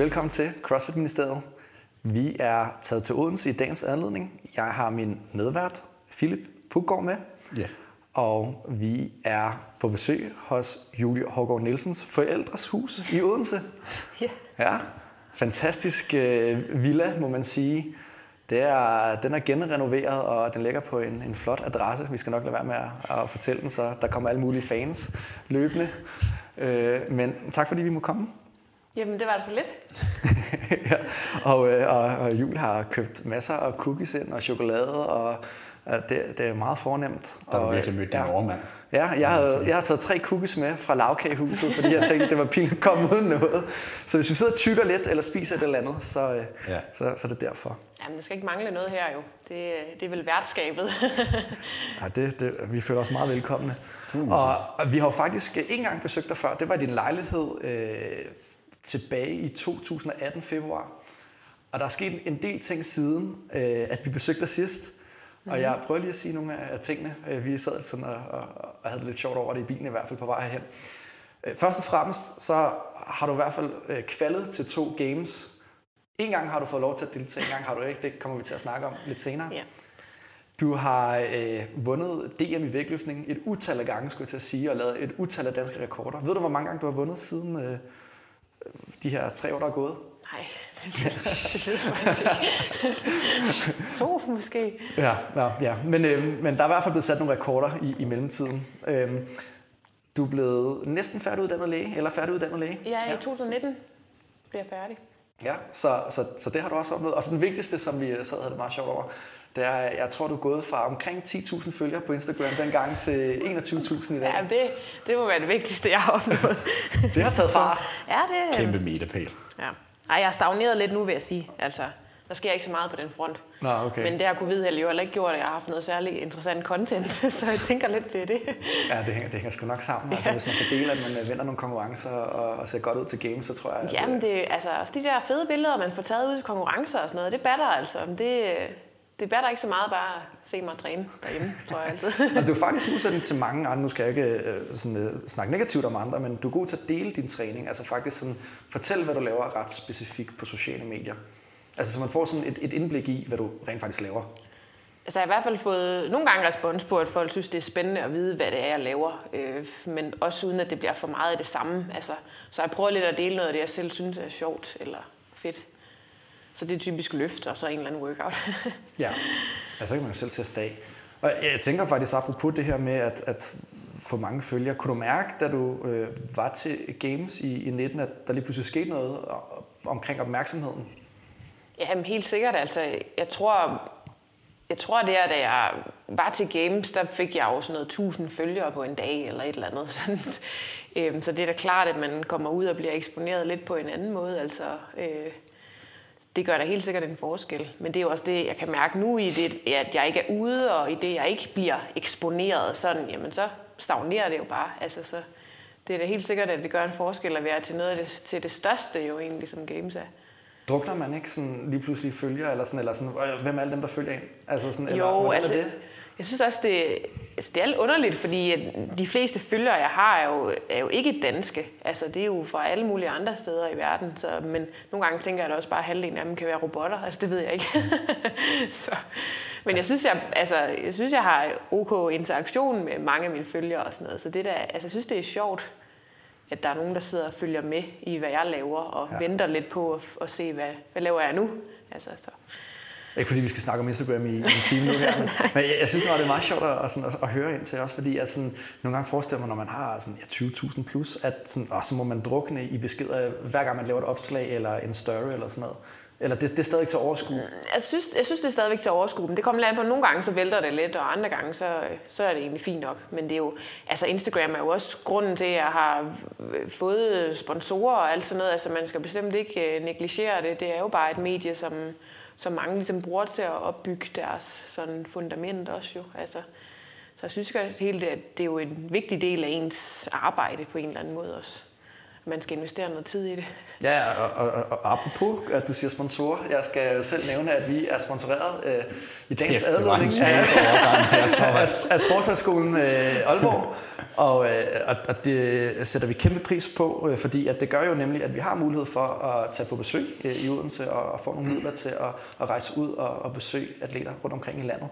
Velkommen til CrossFit Ministeriet. Vi er taget til Odense i dagens anledning. Jeg har min medvært, Philip Puggaard med. Ja. Og vi er på besøg hos Julie Hågaard Nielsens forældres hus i Odense. Ja. Ja, fantastisk øh, villa, må man sige. Det er, den er genrenoveret, og den ligger på en, en flot adresse. Vi skal nok lade være med at, at fortælle den, så der kommer alle mulige fans løbende. Øh, men tak fordi vi må komme. Jamen, det var det så lidt. ja, og, øh, og, og Jul har købt masser af cookies ind og chokolade, og øh, det, det er meget fornemt. Der har du og, virkelig mødt din ja. overmand. Ja, jeg, havde, jeg har taget tre cookies med fra lavkagehuset, fordi jeg tænkte, det var pinligt at komme uden noget. Så hvis vi sidder og tykker lidt, eller spiser et eller andet, så, øh, Ja. så, så er det derfor. Jamen, der skal ikke mangle noget her jo. Det, det er vel værtskabet. Ja, det, det, vi føler os meget velkomne. Og, og vi har jo faktisk ikke engang besøgt dig før. Det var i din lejlighed øh, tilbage i 2018 februar. Og der er sket en del ting siden, øh, at vi besøgte dig sidst. Mm-hmm. Og jeg prøver lige at sige nogle af af tingene. Øh, Vi sad sådan og, og, og havde det lidt sjovt over det i bilen i hvert fald på vej herhen. Øh, Først og fremmest, så har du i hvert fald øh, kvalet til to games. En gang har du fået lov til at deltage, en gang har du ikke. Det kommer vi til at snakke om lidt senere. ja. Du har øh, vundet DM i vægtløftning et utal af gange, skulle jeg til at sige, og lavet et utal af danske rekorder. Ved du, hvor mange gange du har vundet siden øh, de her tre år, der er gået? Nej, det ved, jeg to måske. Ja, ja, ja. Men, øh, men der er i hvert fald blevet sat nogle rekorder i, i mellemtiden. Øh, du er blevet næsten færdiguddannet læge, eller færdiguddannet læge? Ja, i 2019 bliver jeg færdig. Ja, så, så, så det har du også oplevet. Og så den vigtigste, som vi sad og havde det meget sjovt over, det er, jeg tror, du er gået fra omkring 10.000 følgere på Instagram dengang til 21.000 i dag. Ja, det, det må være det vigtigste, jeg har opnået. Det har taget fart. Ja, det Kæmpe meterpæl. Ja. Ej, jeg har stagneret lidt nu, vil jeg sige. Altså, der sker ikke så meget på den front. Nå, okay. Men det har covid jo heller ikke gjort, at jeg har haft noget særligt interessant content, så jeg tænker lidt, det er det. Ja, det hænger, det hænger sgu nok sammen. Altså, hvis man kan dele, at man øh, vinder nogle konkurrencer og, og ser godt ud til games, så tror jeg... At, Jamen, det, altså, også de der fede billeder, man får taget ud til konkurrencer og sådan noget, det batter altså. Det, det batter ikke så meget bare at se mig træne derhjemme, tror jeg altid. Og du er faktisk modsætning til mange andre. Nu skal jeg ikke øh, sådan, øh, snakke negativt om andre, men du er god til at dele din træning. Altså faktisk sådan, fortæl, hvad du laver ret specifikt på sociale medier. Altså så man får sådan et, et indblik i, hvad du rent faktisk laver. Altså, jeg har i hvert fald fået nogle gange respons på, at folk synes, det er spændende at vide, hvad det er, jeg laver. Øh, men også uden, at det bliver for meget af det samme. Altså, så jeg prøver lidt at dele noget af det, jeg selv synes er sjovt eller fedt. Så det er typisk løft, og så en eller anden workout. Ja. Altså så kan man jo selv teste af. Og jeg tænker faktisk apropos det her med at, at få mange følgere. Kunne du mærke, da du øh, var til Games i, i 19, at der lige pludselig skete noget omkring opmærksomheden? Jamen, helt sikkert. Altså, jeg tror, jeg tror det er, da jeg var til Games, der fik jeg jo sådan noget 1000 følgere på en dag, eller et eller andet. Sådan. Øhm, Så det er da klart, at man kommer ud og bliver eksponeret lidt på en anden måde. Altså, øh, det gør da helt sikkert en forskel. Men det er jo også det, jeg kan mærke nu i det, at jeg ikke er ude, og i det, jeg ikke bliver eksponeret sådan, jamen så stagnerer det jo bare. Altså, så det er da helt sikkert, at det gør en forskel at være til noget af det, til det største jo egentlig, som Games er. Drukner man ikke sådan lige pludselig følger, eller sådan, eller sådan, "Øh, hvem er alle dem, der følger en? Altså sådan, eller, Jo, altså, det? Jeg synes også, det, altså, det er lidt underligt, fordi de fleste følgere, jeg har, er jo, er jo ikke danske. Altså, det er jo fra alle mulige andre steder i verden. Så, men nogle gange tænker jeg da også bare, at halvdelen af dem kan være robotter. Altså, det ved jeg ikke. så, men jeg synes, jeg, altså, jeg synes, jeg har ok interaktion med mange af mine følgere og sådan noget. Så det der, altså, jeg synes, det er sjovt, at der er nogen, der sidder og følger med i, hvad jeg laver, og ja. venter lidt på at, at se, hvad, hvad laver jeg nu. Altså, så. Ikke fordi vi skal snakke om Instagram i, i en time nu her, men, men jeg, jeg synes bare, det er meget sjovt at, at, sådan, at, at høre ind til også, fordi at sådan, nogle gange forestiller man, når man har sådan, ja, 20.000 plus, at sådan, åh, så må man drukne i beskeder, hver gang man laver et opslag eller en story eller sådan noget. Eller det, det er stadig til overskue? Jeg synes, jeg synes, det er stadigvæk til overskue, men det kommer land på, nogle gange så vælter det lidt, og andre gange så, så er det egentlig fint nok. Men det er jo, altså Instagram er jo også grunden til, at jeg har fået sponsorer og alt sådan noget. Altså man skal bestemt ikke øh, negligere det. Det er jo bare et medie, som, som mange ligesom bruger til at opbygge deres sådan fundament også jo. Altså, så jeg synes, at det, hele, det er jo en vigtig del af ens arbejde på en eller anden måde også man skal investere noget tid i det. Ja, og, og, og, og apropos, at du siger sponsorer, jeg skal selv nævne, at vi er sponsoreret øh, i dagens adledning af, af, af Sportshøjskolen øh, Aalborg, og, øh, og det sætter vi kæmpe pris på, øh, fordi at det gør jo nemlig, at vi har mulighed for at tage på besøg øh, i Odense og, og få nogle midler til at, at rejse ud og, og besøge atleter rundt omkring i landet.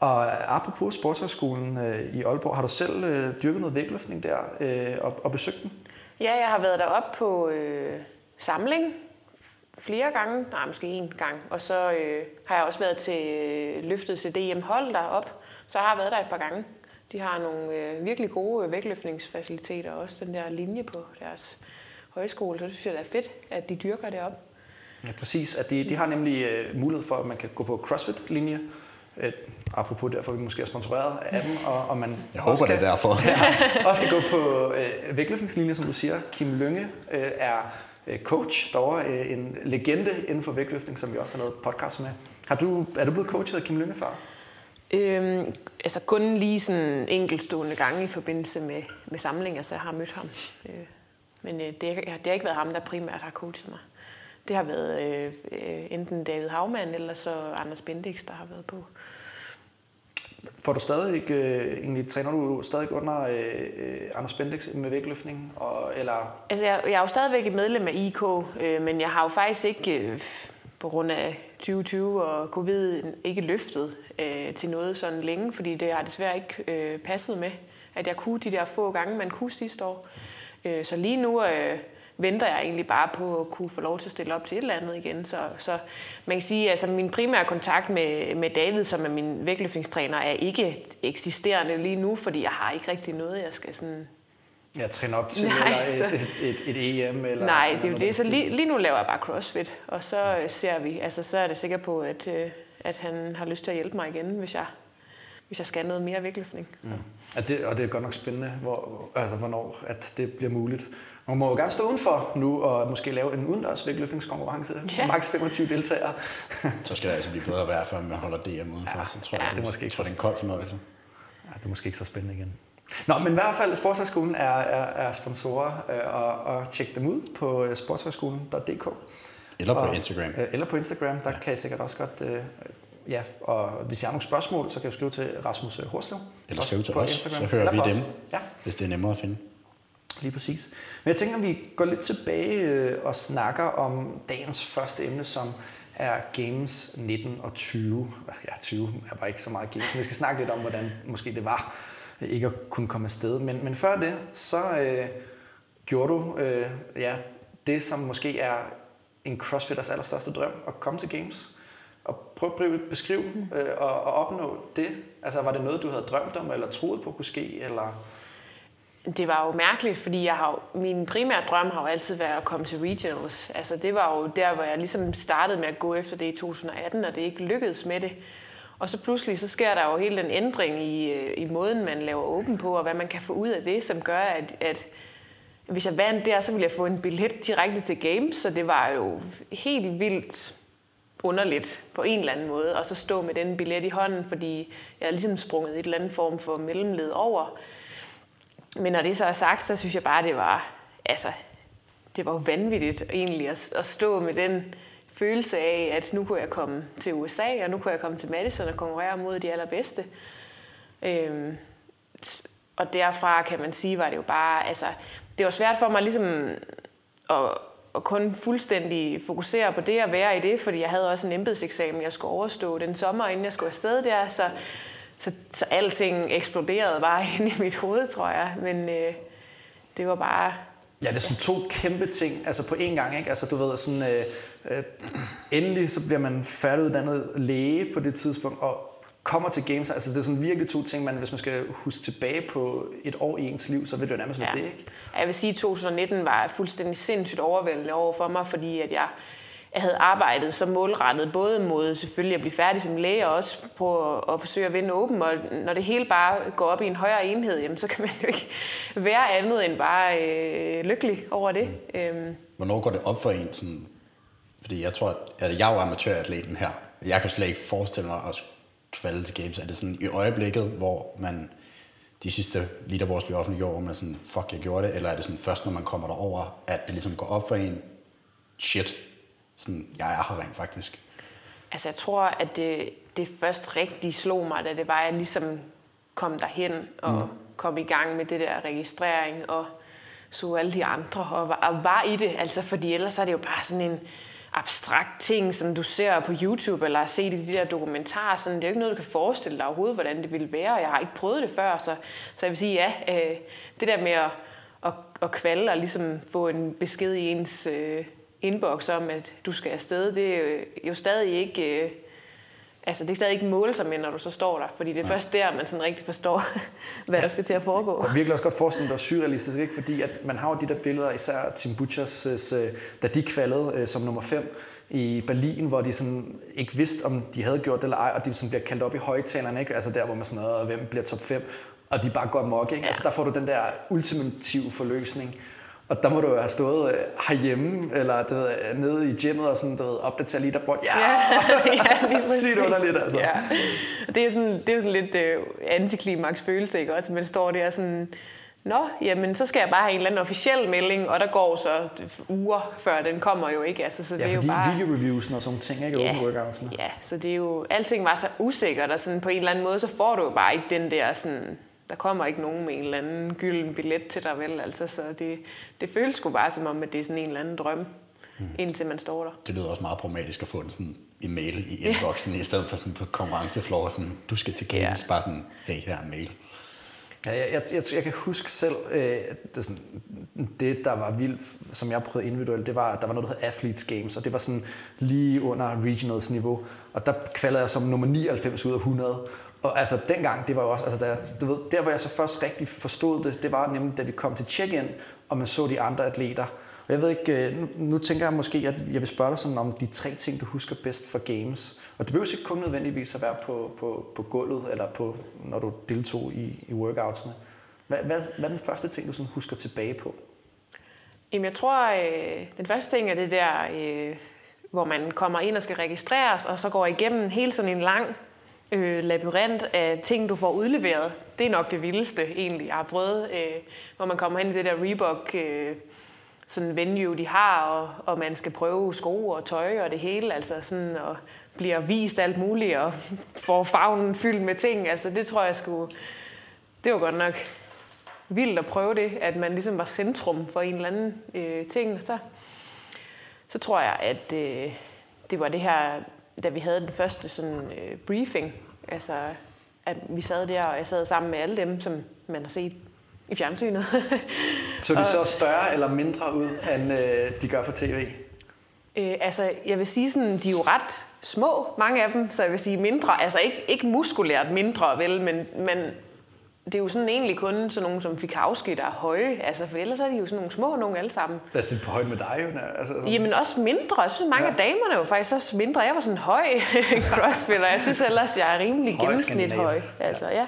Og apropos Sportshøjskolen øh, i Aalborg, har du selv øh, dyrket noget vægtløftning der øh, og, og besøgt den? Ja, jeg har været derop på øh, samling flere gange, nej, måske en gang. Og så øh, har jeg også været til øh, løftet CDM hold derop, så jeg har været der et par gange. De har nogle øh, virkelig gode øh, vægtløftningsfaciliteter, og også den der linje på deres højskole, så det synes jeg, det er fedt, at de dyrker det op. Ja, præcis. At de, de har nemlig øh, mulighed for, at man kan gå på CrossFit-linje, Øh, apropos derfor vi måske er sponsoreret af dem, og, og man Jeg håber, kan, det er derfor. ja, også kan gå på øh, vægtløftningslinje, som du siger. Kim Lønge øh, er øh, coach derovre, øh, en legende inden for vægtløftning, som vi også har noget podcast med. Har du, er du blevet coachet af Kim Lønge før? Øhm, altså kun lige sådan enkeltstående gange i forbindelse med, med samlinger, så jeg har mødt ham. Øh, men øh, det, det har ikke været ham, der primært har coachet mig. Det har været øh, enten David Havmann eller så Anders Bendix, der har været på. Får du stadig, øh, egentlig, træner du stadig under øh, Anders Bendix med vægtløftning? Og, eller? Altså, jeg, jeg er jo stadigvæk et medlem af IK, øh, men jeg har jo faktisk ikke, øh, på grund af 2020 og covid, ikke løftet øh, til noget sådan længe, fordi det har desværre ikke øh, passet med, at jeg kunne de der få gange, man kunne sidste år. Øh, så lige nu... Øh, venter jeg egentlig bare på at kunne få lov til at stille op til et eller andet igen. Så, så man kan sige, at altså, min primære kontakt med, med David, som er min vægtløftningstræner, er ikke eksisterende lige nu, fordi jeg har ikke rigtig noget, jeg skal sådan Ja, træne op til, Nej, eller så, et, et, et, EM? Eller, nej, det er jo det. Så lige, lige nu laver jeg bare crossfit, og så ser vi, altså så er det sikker på, at, øh, at han har lyst til at hjælpe mig igen, hvis jeg, hvis jeg skal noget mere vægtløftning. Så. Mm. Ja, det, og det er godt nok spændende, hvor, altså, hvornår at det bliver muligt. Man må jo gerne stå udenfor nu og måske lave en udendørs vægtløftningskonkurrence. Ja. Max 25 deltagere. så skal det altså blive bedre vejr, før man holder DM udenfor. Ja. Så tror ja, jeg, det, er måske ikke så, det er en kold fornøjelse. Ja, det er måske ikke så spændende igen. Nå, men i hvert fald, Sportshøjskolen er, er, er sponsorer, øh, og, og tjek dem ud på øh, sportshøjskolen.dk. Eller på og, Instagram. Øh, eller på Instagram, der ja. kan I sikkert også godt... Øh, ja, og hvis I har nogle spørgsmål, så kan I skrive til Rasmus Horslev. Eller skrive til os, Instagram. så hører eller vi dem, ja. hvis det er nemmere at finde. Lige præcis. Men jeg tænker, at vi går lidt tilbage øh, og snakker om dagens første emne, som er Games 19 og 20. Ja, 20 er bare ikke så meget games, men vi skal snakke lidt om, hvordan måske det var øh, ikke at kunne komme afsted. Men, men før det, så øh, gjorde du øh, ja, det, som måske er en crossfitters allerstørste drøm, at komme til Games. Og prøv at beskrive mm. øh, og, og opnå det. Altså, var det noget, du havde drømt om, eller troet på kunne ske, eller det var jo mærkeligt, fordi jeg har, min primære drøm har jo altid været at komme til regionals. Altså det var jo der, hvor jeg ligesom startede med at gå efter det i 2018, og det ikke lykkedes med det. Og så pludselig så sker der jo hele den ændring i, øh, i måden, man laver åben på, og hvad man kan få ud af det, som gør, at, at hvis jeg vandt der, så ville jeg få en billet direkte til Games, så det var jo helt vildt underligt på en eller anden måde, og så stå med den billet i hånden, fordi jeg er ligesom sprunget et eller andet form for mellemled over. Men når det så er sagt, så synes jeg bare, det var, altså, det var jo vanvittigt egentlig at, at stå med den følelse af, at nu kunne jeg komme til USA, og nu kunne jeg komme til Madison og konkurrere mod de allerbedste. Øhm, og derfra kan man sige, var det jo bare, altså, det var svært for mig ligesom at, at kun fuldstændig fokusere på det og være i det, fordi jeg havde også en embedseksamen, jeg skulle overstå den sommer, inden jeg skulle afsted der, så så, så alting eksploderede bare ind i mit hoved, tror jeg. Men øh, det var bare... Ja, det er sådan to kæmpe ting, altså på én gang, ikke? Altså du ved, sådan, øh, øh, endelig så bliver man færdiguddannet læge på det tidspunkt, og kommer til games, altså det er sådan virkelig to ting, man, hvis man skal huske tilbage på et år i ens liv, så vil det jo nærmest være ja. det, ikke? Jeg vil sige, at 2019 var fuldstændig sindssygt overvældende over for mig, fordi at jeg jeg havde arbejdet så målrettet, både mod selvfølgelig at blive færdig som læge, og også på at, forsøge at vinde åben. Og når det hele bare går op i en højere enhed, jamen, så kan man jo ikke være andet end bare øh, lykkelig over det. Øhm. Hvornår går det op for en? Sådan, fordi jeg tror, at jeg er jo amatøratleten her. Jeg kan slet ikke forestille mig at kvalde til games. Er det sådan i øjeblikket, hvor man de sidste leaderboards bliver offentliggjort, hvor man sådan, fuck, jeg gjorde det, eller er det sådan først, når man kommer derover, at det ligesom går op for en, shit, sådan, jeg er her rent faktisk? Altså, jeg tror, at det, det først rigtig slog mig, da det var, at jeg ligesom kom derhen og mm. kom i gang med det der registrering og så alle de andre og var, og var i det. Altså, fordi ellers er det jo bare sådan en abstrakt ting, som du ser på YouTube eller har set i de der dokumentarer. Sådan, det er jo ikke noget, du kan forestille dig overhovedet, hvordan det ville være. Jeg har ikke prøvet det før, så, så jeg vil sige, ja, øh, det der med at, at, at kvalde og ligesom få en besked i ens øh, inbox om, at du skal afsted, det er jo stadig ikke... Øh, altså, det er stadig ikke mål med, når du så står der, fordi det er ja. først der, man sådan rigtig forstår, hvad ja. der skal til at foregå. Og virkelig også godt forestille dig surrealistisk, ikke? fordi at man har jo de der billeder, især Tim Butchers, øh, da de kvalede øh, som nummer 5 i Berlin, hvor de sådan ikke vidste, om de havde gjort det eller ej, og de sådan bliver kaldt op i højtalerne, ikke? altså der, hvor man sådan noget, hvem bliver top 5, og de bare går mok. Ikke? Ja. Altså der får du den der ultimative forløsning. Og der må du jo have stået øh, herhjemme, eller du ved, nede i gymmet og sådan, du ved, opdatere lige der bort. Ja, ja, ja lige præcis. Det lidt, altså. Ja. Det er, sådan, det er sådan lidt uh, antiklimaks følelse, ikke også? Men det står der sådan, Nå, jamen så skal jeg bare have en eller anden officiel melding, og der går så uger, før den kommer jo ikke. Altså, så ja, det er jo bare... video-reviewsen og sådan ting, ikke? Ja, Open workoutsene. Ja, så det er jo... Alting var så usikkert, og sådan på en eller anden måde, så får du jo bare ikke den der sådan der kommer ikke nogen med en eller anden gylden billet til dig, vel? Altså, så det, det føles sgu bare som om, at det er sådan en eller anden drøm, mm. indtil man står der. Det lyder også meget pragmatisk at få en, sådan, en mail i inboxen, ja. i stedet for sådan på konkurrencefloor, sådan, du skal til games, ja. bare sådan, hey, her er en mail. Ja, jeg, jeg, jeg, jeg kan huske selv, øh, det, sådan, det der var vildt, som jeg prøvede individuelt, det var, der var noget, der hed Athletes Games, og det var sådan lige under regionals niveau. Og der kvalede jeg som nummer 99 ud af 100. Og altså dengang, det var jo også, altså der, du ved, der hvor jeg så først rigtig forstod det, det var nemlig, da vi kom til check-in, og man så de andre atleter. Og jeg ved ikke, øh, nu, nu tænker jeg måske, at jeg vil spørge dig sådan om de tre ting, du husker bedst for games. Og det behøver ikke kun nødvendigvis at være på, på, på gulvet, eller på, når du deltog i, i workoutsene. Hvad, hvad, hvad er den første ting, du sådan husker tilbage på? Jamen jeg tror, øh, den første ting er det der, øh, hvor man kommer ind og skal registreres, og så går igennem hele sådan en lang øh, labyrint af ting, du får udleveret. Det er nok det vildeste, egentlig, jeg har prøvet. Øh, hvor man kommer hen i det der Reebok øh, sådan venue, de har, og, og man skal prøve sko og tøj og det hele, altså sådan, og bliver vist alt muligt, og får farven fyldt med ting. Altså det tror jeg skulle... Det var godt nok vildt at prøve det, at man ligesom var centrum for en eller anden øh, ting. Så, så tror jeg, at øh, det var det her da vi havde den første sådan, øh, briefing, altså at vi sad der, og jeg sad sammen med alle dem, som man har set i fjernsynet. så de så større eller mindre ud, end øh, de gør for tv? Øh, altså, jeg vil sige sådan, de er jo ret små, mange af dem, så jeg vil sige mindre, altså ikke, ikke muskulært mindre, vel, men, men det er jo sådan egentlig kun sådan nogen som Fikowski, der er høje, altså, for ellers er de jo sådan nogle små nogen alle sammen. Lad os på højde med dig, jo. Altså, sådan. Jamen også mindre. Jeg synes, mange ja. af damerne var faktisk også mindre. Jeg var sådan høj crossfitter. Jeg synes ellers, jeg er rimelig høj gennemsnit høj. Altså, ja.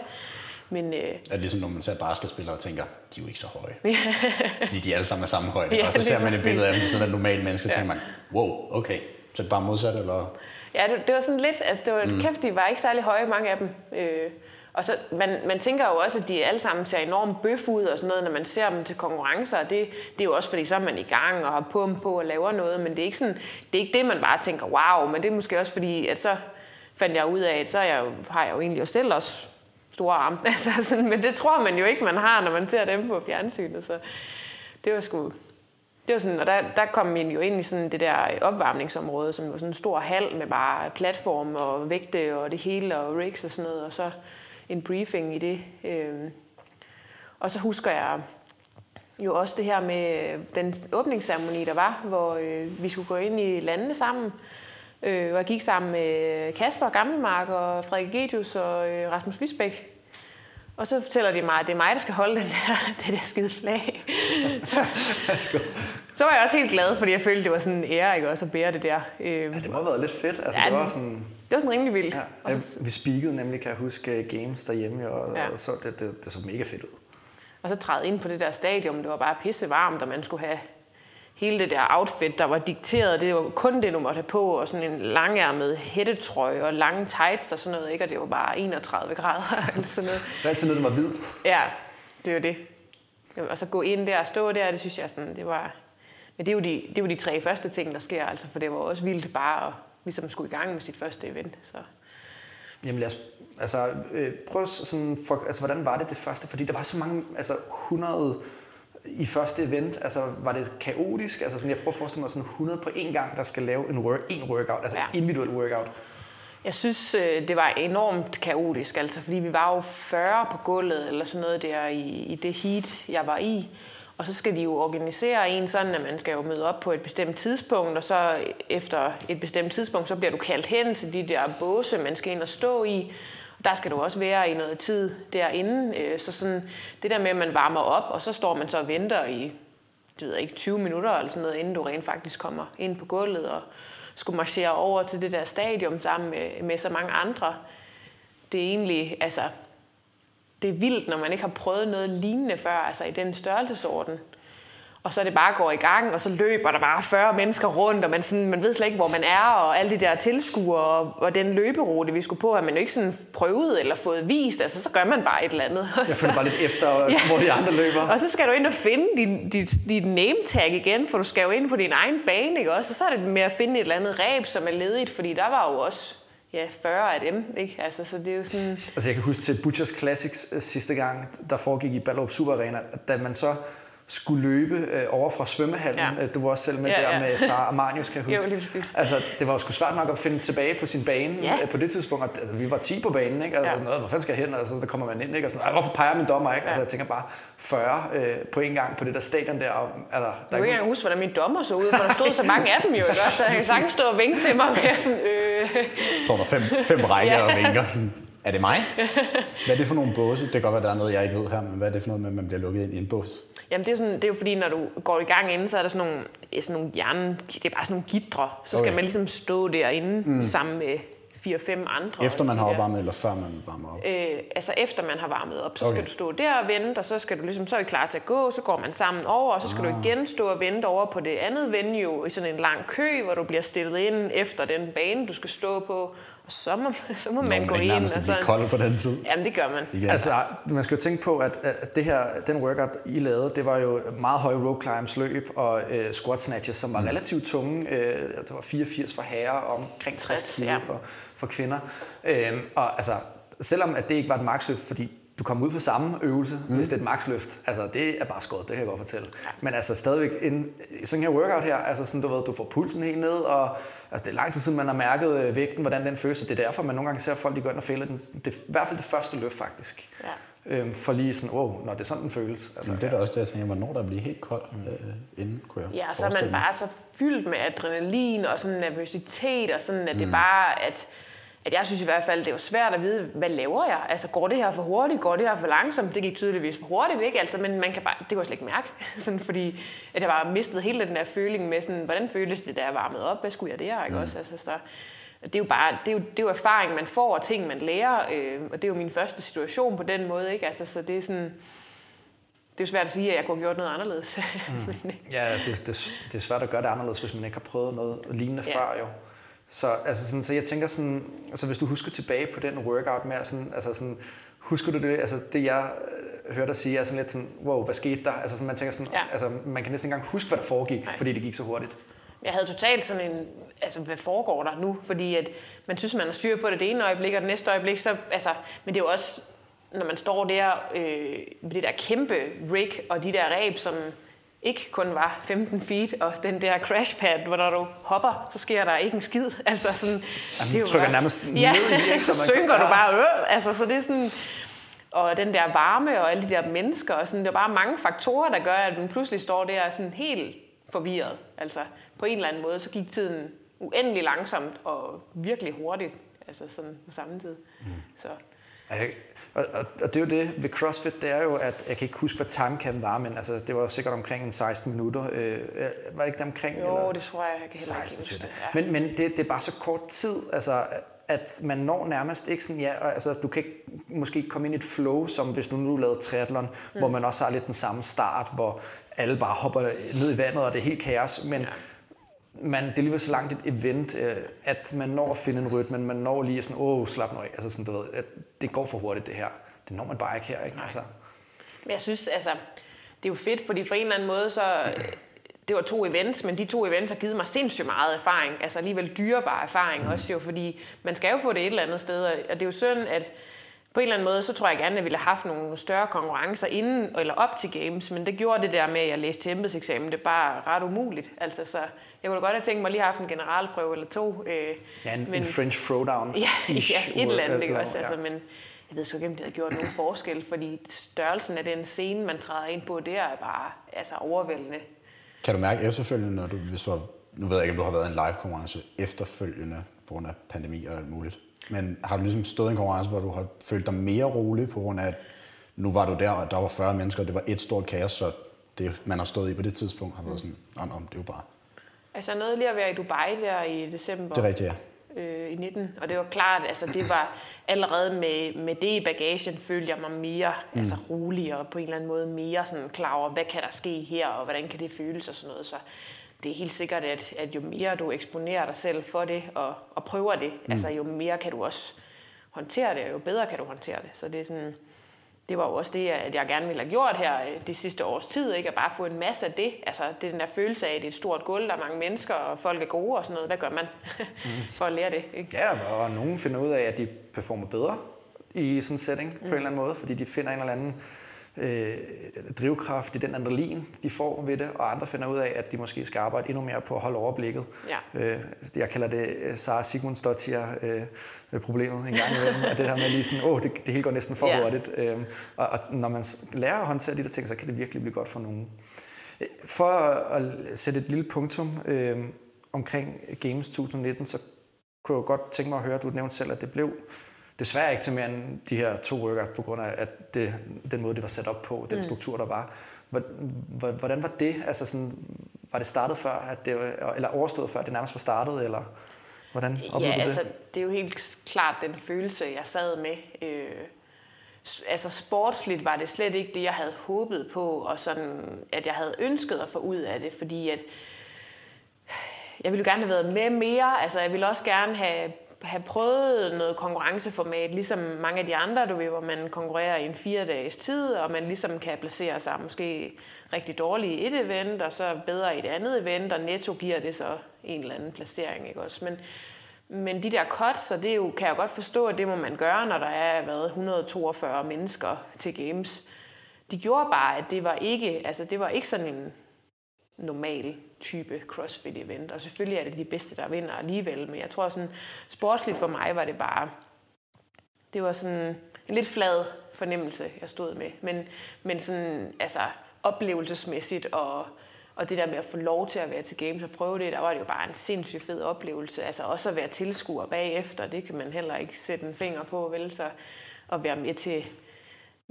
Men, øh... Er det ligesom, når man ser basketspillere og tænker, de er jo ikke så høje. Fordi de alle sammen er samme højde. Ja, og så ser man et billede af dem, sådan en normal menneske, og ja. tænker man, wow, okay, så er det bare modsat, eller? Ja, det, det var sådan lidt, altså det var, mm. kæft, de var ikke særlig høje, mange af dem. Øh, og så, man, man tænker jo også, at de alle sammen ser enormt bøf ud og sådan noget, når man ser dem til konkurrencer. Det, det er jo også, fordi så er man i gang og har pump på og laver noget, men det er, ikke sådan, det er ikke det, man bare tænker, wow, men det er måske også fordi, at så fandt jeg ud af, at så jeg, har jeg jo egentlig også selv også store arme. Altså, sådan, men det tror man jo ikke, man har, når man ser dem på fjernsynet. Så det var sgu... Det var sådan, og der, der kom man jo ind i sådan det der opvarmningsområde, som var sådan en stor hal med bare platform og vægte og det hele og rigs og sådan noget. Og så en briefing i det. Øhm, og så husker jeg jo også det her med den åbningsceremoni, der var, hvor øh, vi skulle gå ind i landene sammen. Øh, og jeg gik sammen med Kasper Gammelmark og Frederik Gedius og øh, Rasmus Visbæk. Og så fortæller de mig, at det er mig, der skal holde den der, det der skide flag. så, så var jeg også helt glad, fordi jeg følte, det var sådan en ære, ikke også, at bære det der. Ja, det må have været lidt fedt. Altså, Ja, det var sådan... Det var sådan rimelig vildt. Ja, Og så, vi speakede nemlig, kan jeg huske, games derhjemme, og, Ja. og så, det, det, det så mega fedt ud. og så træde ind på det der stadion, det var bare pisse varmt, og man skulle have hele det der outfit, der var dikteret. Det var kun det, du måtte have på, og sådan en langærmet hættetrøje og lange tights og sådan noget, ikke? Og det var bare 31 grader eller sådan noget. Det var altid noget, der var hvid. Ja, det var det. Og så gå ind der og stå der, det synes jeg sådan, det var... Men det er jo de, det er jo de tre første ting, der sker, altså, for det var også vildt bare at ligesom skulle i gang med sit første event. Så. Jamen lad os, altså, øh, prøv sådan, for, altså, hvordan var det det første? Fordi der var så mange, altså 100 i første event, altså var det kaotisk? Altså sådan, jeg prøver at forestille mig sådan 100 på én gang, der skal lave en, work, en workout, altså Ja. individuel workout. Jeg synes, øh, det var enormt kaotisk, altså, fordi vi var jo 40 på gulvet eller sådan noget der i, i det heat, jeg var i. Og så skal de jo organisere en sådan, at man skal jo møde op på et bestemt tidspunkt, og så efter et bestemt tidspunkt, så bliver du kaldt hen til de der båse, man skal ind og stå i. Der skal du også være i noget tid derinde. Øh, Så sådan, det der med, at man varmer op, og så står man så og venter i det ved jeg ikke, 20 minutter eller sådan noget, inden du rent faktisk kommer ind på gulvet og skulle marchere over til det der stadion sammen med, med så mange andre. Det er egentlig, altså, det er vildt, når man ikke har prøvet noget lignende før, altså i den størrelsesorden. Og så er det bare går i gang, og så løber der bare 40 mennesker rundt, og man, sådan, man ved slet ikke, hvor man er, og alle de der tilskuere, og, og den løberute, vi skulle på, har man jo ikke sådan prøvet eller fået vist. Altså, så gør man bare et eller andet. Jeg følger bare lidt efter, ja. hvor de andre løber. Og så skal du ind og finde din, dit, dit name tag igen, for du skal jo ind på din egen bane, ikke også? Og så er det med at finde et eller andet ræb, som er ledigt, fordi der var jo også ja, 40 af dem, ikke? Altså, så det er jo sådan... Altså jeg kan huske til Butchers Classics øh, sidste gang, der foregik i Ballerup Super Arena, da man så skulle løbe øh, over fra svømmehallen. Ja. Ja. Du var også selv med Ja, der ja. med Sara Armanius, kan jeg Jo, huske. lige præcis. Altså, det var jo sgu svært nok at finde tilbage på sin bane Ja. ja. på det tidspunkt. Og, altså, vi var 10 på banen, ikke? Og Ja. sådan noget, hvor fanden skal jeg hen? Og så der kommer man ind, ikke? Og sådan, "Ej, hvorfor peger min dommer, ikke? Ja. Altså, jeg tænker bare 40 øh, på en gang på det der stadion der. Og, altså, der Jeg er kan ikke engang huske, hvordan min dommer så ud, for der stod så mange af dem jo, ikke? Så jeg kan sagtens stå og vinke til mig, og jeg sådan, øh... Står der fem, fem rækker Ja. og vinker. Sådan, er det mig? Hvad er det for nogle båse? Det kan godt være, der er noget, jeg ikke ved her, men hvad er det for noget med, at man bliver lukket ind i en bås? Jamen, det er, sådan, det er jo fordi, når du går i gang inden, så er der sådan nogle, sådan nogle jern, det er bare sådan nogle gitre. Så skal Okay. man ligesom stå derinde mm. sammen med fire-fem andre. Efter man har opvarmet, eller før man varmer op? Øh, altså efter man har varmet op, så okay. Skal du stå der og vente, og så skal du ligesom, så er klar til at gå, så går man sammen over, og så skal ah. du igen stå og vente over på det andet venue i sådan en lang kø, hvor du bliver stillet ind efter den bane, du skal stå på, så må, så må man Nogen gå ind. nærmest Og at blive så, kold på den tid. jamen, det gør man. Igen. Altså, man skal jo tænke på, at, at det her, den workout, I lavede, det var jo meget høje rope climbs løb og øh, squat snatches, som Mm. var relativt tunge. Øh, det var 84 for herrer og omkring 60 60, kilo ja. for, for kvinder. Øh, og altså, selvom at det ikke var et maxløft, fordi du kom ud for samme øvelse, mm. hvis det er et maxløft. Altså, det er bare skåret, det kan jeg godt fortælle. Men altså, stadigvæk en, sådan her workout her, altså sådan, du ved, du får pulsen helt ned, og altså, det er lang tid siden, man har mærket øh, vægten, hvordan den føles, og det er derfor, man nogle gange ser folk, de går ind og fælder den. Det er i hvert fald det første løft, faktisk. Ja. Øhm, for lige sådan, wow, når det er sådan, den føles. Altså, Jamen, det er da også det, jeg tænker, hvornår der bliver helt kold øh, inden, kunne jeg Ja, så er man bare så fyldt med adrenalin og sådan nervøsitet, og sådan, at det bare, at, at jeg synes i hvert fald, det er jo svært at vide, hvad laver jeg? Altså, går det her for hurtigt? Går det her for langsomt? Det gik tydeligvis for hurtigt, ikke? Altså, men man kan bare, det kunne jeg slet ikke mærke, sådan, fordi at jeg bare mistet hele den der føling med, sådan, hvordan føles det, da jeg varmede op? Hvad skulle jeg der? Ikke? Også, altså, så, det er jo bare, det er jo, det er jo erfaring, man får, og ting, man lærer, øh, og det er jo min første situation på den måde, ikke? Altså, så det er sådan, det er jo svært at sige, at jeg kunne have gjort noget anderledes. Men, Ja, det, det, det er svært at gøre det anderledes, hvis man ikke har prøvet noget lignende Ja. ja. før jo. Så, altså sådan, så jeg tænker sådan, altså hvis du husker tilbage på den workout med, sådan, altså sådan, husker du det, altså det jeg øh, hørte dig sige, er sådan lidt sådan, wow, hvad skete der? Altså sådan, man tænker sådan, Ja. ja. altså man kan næsten ikke engang huske, hvad der foregik, Nej. fordi det gik så hurtigt. Jeg havde totalt sådan en, altså hvad foregår der nu? Fordi at man synes, man har styr på det det ene øjeblik, og det næste øjeblik, så, altså, men det er jo også, når man står der øh, med det der kæmpe rig, og de der ræb, som ikke kun var 15 feet, og den der crash pad, hvor når du hopper, så sker der ikke en skid. Altså sådan, Jamen, du trykker nærmest ja, ned i, ikke? så Så man- synker du bare. Øh, altså, så det er sådan, og den der varme og alle de der mennesker, og sådan, det er bare mange faktorer, der gør, at man pludselig står der er sådan helt forvirret. Altså på en eller anden måde, så gik tiden uendelig langsomt og virkelig hurtigt, altså sådan på samme tid. Mm. Så, Og, og, og det er jo det ved CrossFit, det er jo, at jeg kan ikke huske, hvad timecam var, men altså, det var sikkert omkring en 16 minutter. Øh, var det ikke det omkring? Jo, eller? det tror jeg, jeg kan heller 16, ikke ja. Men, men det, det er bare så kort tid, altså, at man når nærmest ikke sådan, ja, altså, du kan ikke måske komme ind i et flow, som hvis nu du lavede triathlon, mm. hvor man også har lidt den samme start, hvor alle bare hopper ned i vandet, og det er helt kaos, men ja man, det er alligevel så langt et event, øh, at man når at finde en rytme, man når lige sådan, åh, slap nu af. Altså sådan, du ved, at det går for hurtigt det her. Det når man bare ikke her, ikke? Altså. Men jeg synes, altså, det er jo fedt, fordi for en eller anden måde, så det var to events, men de to events har givet mig sindssygt meget erfaring, altså alligevel dyrebar erfaring mm. også jo, fordi man skal jo få det et eller andet sted, og det er jo synd, at på en eller anden måde, så tror jeg gerne, at jeg ville have haft nogle større konkurrencer inden eller op til games, men det gjorde det der med, at jeg læste til embedseksamen, det er bare ret umuligt. Altså, så jeg kunne da godt have tænkt mig lige at have haft en generalprøve eller to. Øh, ja, en, men, en French throwdown. Ja, ja et eller andet, ikke også? Altså, men jeg ved sgu ikke, om det havde gjort nogen forskel, fordi størrelsen af den scene, man træder ind på, det er bare altså, overvældende. Kan du mærke efterfølgende, når du, hvis du har, nu ved jeg ikke, om du har været en live-konkurrence efterfølgende på grund af pandemi og alt muligt, men har du ligesom stået i en konkurrence, hvor du har følt dig mere rolig på grund af, at nu var du der, og der var 40 mennesker, og det var et stort kaos, så det, man har stået i på det tidspunkt, har været sådan, om, om det er jo bare... Altså noget lige at være i Dubai der i december. Det er rigtigt, ja. Øh, I 19, og det var klart, altså det var allerede med, med det i bagagen, følte jeg mig mere mm. altså rolig og på en eller anden måde mere sådan klar over, hvad kan der ske her, og hvordan kan det føles og sådan noget. Så det er helt sikkert, at, at jo mere du eksponerer dig selv for det og, og prøver det, mm. altså jo mere kan du også håndtere det, og jo bedre kan du håndtere det. Så det er sådan, det var jo også det, at jeg gerne ville have gjort her øh, det sidste års tid, ikke? at bare få en masse af det. Altså det er den der følelse af, at det er et stort gulv, der er mange mennesker, og folk er gode og sådan noget. Hvad gør man mm. for at lære det? Ikke? Ja, og nogen finder ud af, at de performer bedre i sådan en setting mm. på en eller anden måde, fordi de finder en eller anden øh, drivkraft i den adrenalin, de får ved det, og andre finder ud af, at de måske skal arbejde endnu mere på at holde overblikket. Ja. Øh, jeg kalder det øh, Sara Sigmundsdottir øh, problemet en gang imellem, at det her med lige sådan, åh, det, det hele går næsten for ja. hurtigt. Øh, og, og når man lærer at håndtere de der ting, så kan det virkelig blive godt for nogen. For at sætte et lille punktum øh, omkring Games 2019, så kunne jeg godt tænke mig at høre, at du nævnte selv, at det blev desværre ikke til mere end de her to workouts, på grund af at det, den måde, det var sat op på, den mm. struktur, der var. Hvordan var det? Altså sådan, var det startet før, at det, eller overstået før, det nærmest var startet, eller hvordan oplevede ja, du det? altså, det er jo helt klart den følelse, jeg sad med. Øh, altså sportsligt var det slet ikke det, jeg havde håbet på, og sådan, at jeg havde ønsket at få ud af det, fordi at jeg ville jo gerne have været med mere. Altså, jeg ville også gerne have have prøvet noget konkurrenceformat, ligesom mange af de andre, du ved, hvor man konkurrerer i en fire dages tid, og man ligesom kan placere sig måske rigtig dårligt i et event, og så bedre i et andet event, og netto giver det så en eller anden placering, ikke også? Men, men de der cuts, så det er jo, kan jeg godt forstå, at det må man gøre, når der er været 142 mennesker til games. De gjorde bare, at det var ikke, altså det var ikke sådan en normal type CrossFit-event. Og selvfølgelig er det de bedste, der vinder alligevel, men jeg tror sådan, sportsligt for mig var det bare, det var sådan en lidt flad fornemmelse, jeg stod med. Men, men sådan, altså, oplevelsesmæssigt og, og det der med at få lov til at være til games og prøve det, der var det jo bare en sindssygt fed oplevelse. Altså også at være tilskuer bagefter, det kan man heller ikke sætte en finger på, vel? Så at være med til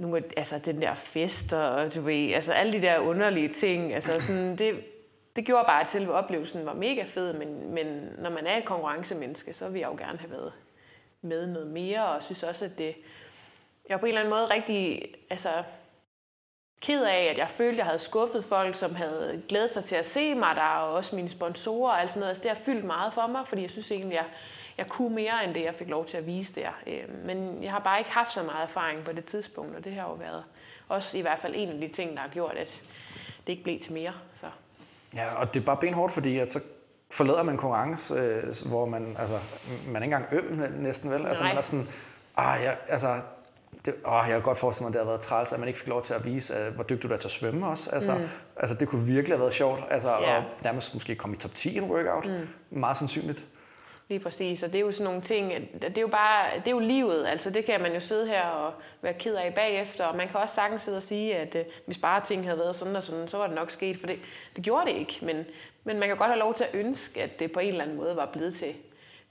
nogle, altså den der fest og du ved, altså alle de der underlige ting, altså sådan, det, det gjorde bare, at selve oplevelsen var mega fed, men, men når man er et konkurrencemenneske, så vil jeg jo gerne have været med noget mere, og synes også, at det, jeg var på en eller anden måde rigtig, altså, ked af, at jeg følte, at jeg havde skuffet folk, som havde glædet sig til at se mig der, og også mine sponsorer og alt sådan noget. Altså, det har fyldt meget for mig, fordi jeg synes egentlig, jeg, jeg kunne mere end det, jeg fik lov til at vise der. Øh, men jeg har bare ikke haft så meget erfaring på det tidspunkt, og det har jo været også i hvert fald en af de ting, der har gjort, at det ikke blev til mere. Så. Ja, og det er bare benhårdt, fordi at så forlader man konkurrence, øh, hvor man, altså, man er ikke engang øm næsten vel. Altså, man er sådan, ah, ja, altså, det, åh, jeg kan godt forestille mig, at det har været træls, at man ikke fik lov til at vise, uh, hvor dygtig du er til at svømme også. Altså, mm. altså, det kunne virkelig have været sjovt. Altså, yeah. Og nærmest måske komme i top 10 i en workout. Mm. Meget sandsynligt. Lige præcis, og det er jo sådan nogle ting, det er jo bare, det er jo livet, altså det kan man jo sidde her og være ked af bagefter, og man kan også sagtens sidde og sige, at uh, hvis bare ting havde været sådan og sådan, så var det nok sket, for det, det gjorde det ikke, men, men man kan godt have lov til at ønske, at det på en eller anden måde var blevet til,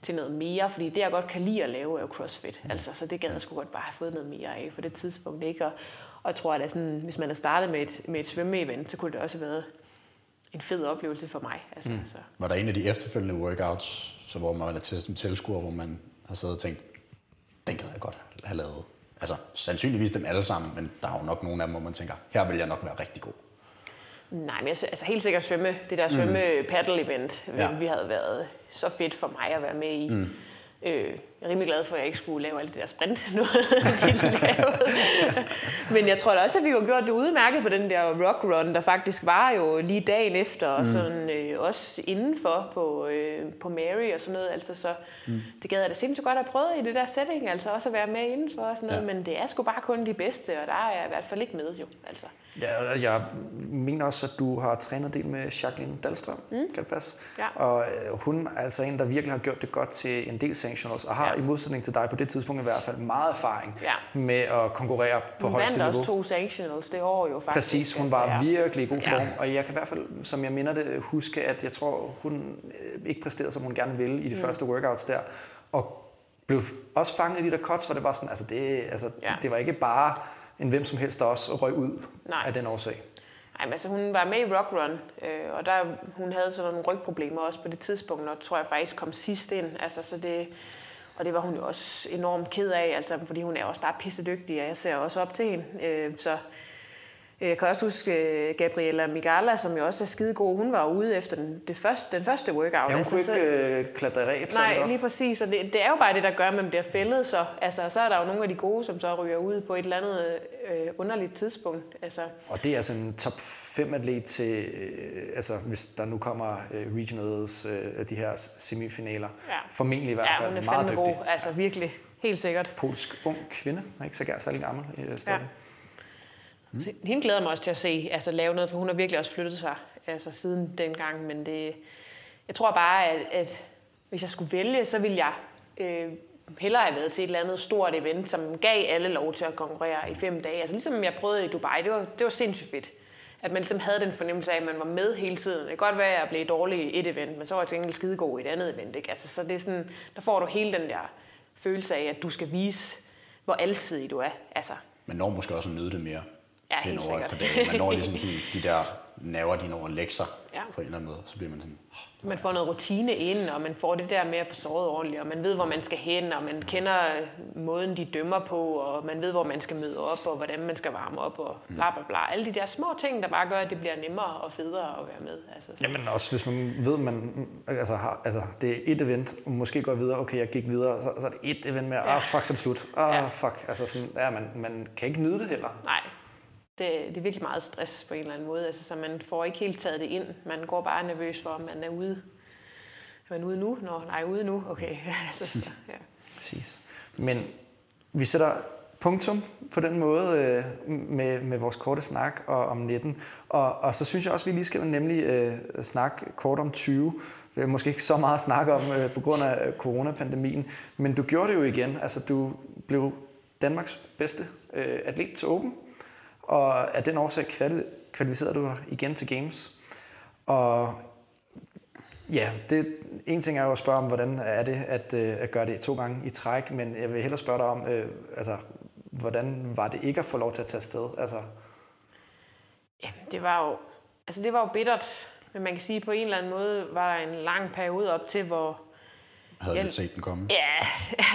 til noget mere, fordi det, jeg godt kan lide at lave, er jo crossfit. Mm. Altså, så det gad jeg sgu godt bare have fået noget mere af på det tidspunkt. Ikke? Og, og jeg tror, at sådan, hvis man har startet med et, med et svømmeevent, så kunne det også have været en fed oplevelse for mig. Altså, mm. så. Var der en af de efterfølgende workouts, så hvor man var til som tilskuer, hvor man har siddet og tænkt, den gad jeg godt have lavet? Altså, sandsynligvis dem alle sammen, men der er jo nok nogle af dem, hvor man tænker, her vil jeg nok være rigtig god. Nej, men jeg, altså helt sikkert svømme, det der svømme paddle event, ja. vi havde været så fedt for mig at være med i. Mm. Øh, jeg er rimelig glad for, at jeg ikke skulle lave alt det der sprint, noget de lavede. Men jeg tror da også, at vi har gjort det udmærket på den der rock run, der faktisk var jo lige dagen efter, og mm. sådan, øh, også indenfor på, øh, på Mary og sådan noget. Altså, så mm. det gad jeg da sindssygt godt at prøve i det der setting, altså også at være med indenfor og sådan noget. Ja. Men det er sgu bare kun de bedste, og der er jeg i hvert fald ikke med jo. Altså. Ja, jeg mener også, at du har trænet del med Jacqueline Dahlstrøm, mm. kan det passe? Ja. Og øh, hun er altså en, der virkelig har gjort det godt til en del sanctionals, og har ja. I modsætning til dig på det tidspunkt i hvert fald meget erfaring ja. med at konkurrere på hun højeste niveau. Hun vandt også to sanctionals det år jo faktisk. Præcis, hun var altså, virkelig i god form, ja. og jeg kan i hvert fald, som jeg minder det, huske, at jeg tror, hun øh, ikke præsterede, som hun gerne ville i de mm. første workouts der, og blev også fanget i de der cuts, hvor det var sådan, altså det, altså, ja. det, det var ikke bare en hvem som helst, der også røg ud Nej. af den årsag. Nej, men altså hun var med i Rock Run, øh, og der, hun havde sådan nogle rygproblemer også på det tidspunkt, og tror jeg faktisk kom sidst ind. Altså, så det, og det var hun jo også enormt ked af, altså, fordi hun er også bare pissedygtig, og jeg ser også op til hende. Øh, så jeg kan også huske øh, Gabriella Migala, som jo også er skidegod. Hun var ude efter den, det første, den første workout. Ja, hun altså, kunne ikke øh, klatre ræb. Nej, lige præcis. Og det, det er jo bare det, der gør, at man bliver fældet. Så, altså, så er der jo nogle af de gode, som så ryger ud på et eller andet øh, underligt tidspunkt. Altså. Og det er altså en top 5 atlet til, øh, altså, hvis der nu kommer øh, regionals, øh, de her semifinaler. Ja. Formentlig i hvert fald. Ja, hun er meget dygtig. god. Altså virkelig. Helt sikkert. Polsk ung kvinde, ikke så særlig gammel i øh, stedet. Ja. Mm. Så hende glæder mig også til at se, altså lave noget, for hun har virkelig også flyttet sig altså, siden dengang. Men det, jeg tror bare, at, at hvis jeg skulle vælge, så ville jeg øh, hellere have været til et eller andet stort event, som gav alle lov til at konkurrere i fem dage. Altså ligesom jeg prøvede i Dubai, det var, det var sindssygt fedt. At man ligesom havde den fornemmelse af, at man var med hele tiden. Det kan godt være, at jeg blev dårlig i et event, men så var jeg til gengæld skidegod i et andet event. Ikke? Altså, så det er sådan, der får du hele den der følelse af, at du skal vise, hvor alsidig du er. Altså. Man når måske også at nyde det mere ja, helt over sikkert. et par dage. Man når ligesom sådan de der naver dine over lekser ja. på en eller anden måde, så bliver man sådan... Oh, man får noget rutine ind, og man får det der med at få sovet ordentligt, og man ved, hvor man skal hen, og man kender måden, de dømmer på, og man ved, hvor man skal møde op, og hvordan man skal varme op, og bla bla bla. Alle de der små ting, der bare gør, at det bliver nemmere og federe at være med. Altså, så. Jamen også, hvis man ved, man altså, har, altså, det er et event, og måske går videre, okay, jeg gik videre, så, så er det et event mere, ja. ah, fuck, så er det slut. Ah, ja. fuck. Altså sådan, ja, man, man kan ikke nyde det heller. Nej, det, det er virkelig meget stress på en eller anden måde. Altså, så man får ikke helt taget det ind. Man går bare nervøs for, om man er ude. Er man ude nu? Nå, nej, ude nu. Okay. altså, så, ja. Præcis. Men vi sætter punktum på den måde øh, med, med vores korte snak og, om 19. Og, og så synes jeg også, at vi lige skal nemlig øh, snakke kort om 20. Det er måske ikke så meget at snakke om øh, på grund af øh, coronapandemien, men du gjorde det jo igen. Altså, du blev Danmarks bedste øh, atlet til Open og af den årsag kvalificerede du dig igen til Games. Og ja, det, en ting er jo at spørge om, hvordan er det at, øh, at gøre det to gange i træk, men jeg vil hellere spørge dig om, øh, altså, hvordan var det ikke at få lov til at tage afsted? Altså... Jamen, det var jo, altså det var jo bittert, men man kan sige, at på en eller anden måde var der en lang periode op til, hvor havde jeg, lidt set den komme? Ja,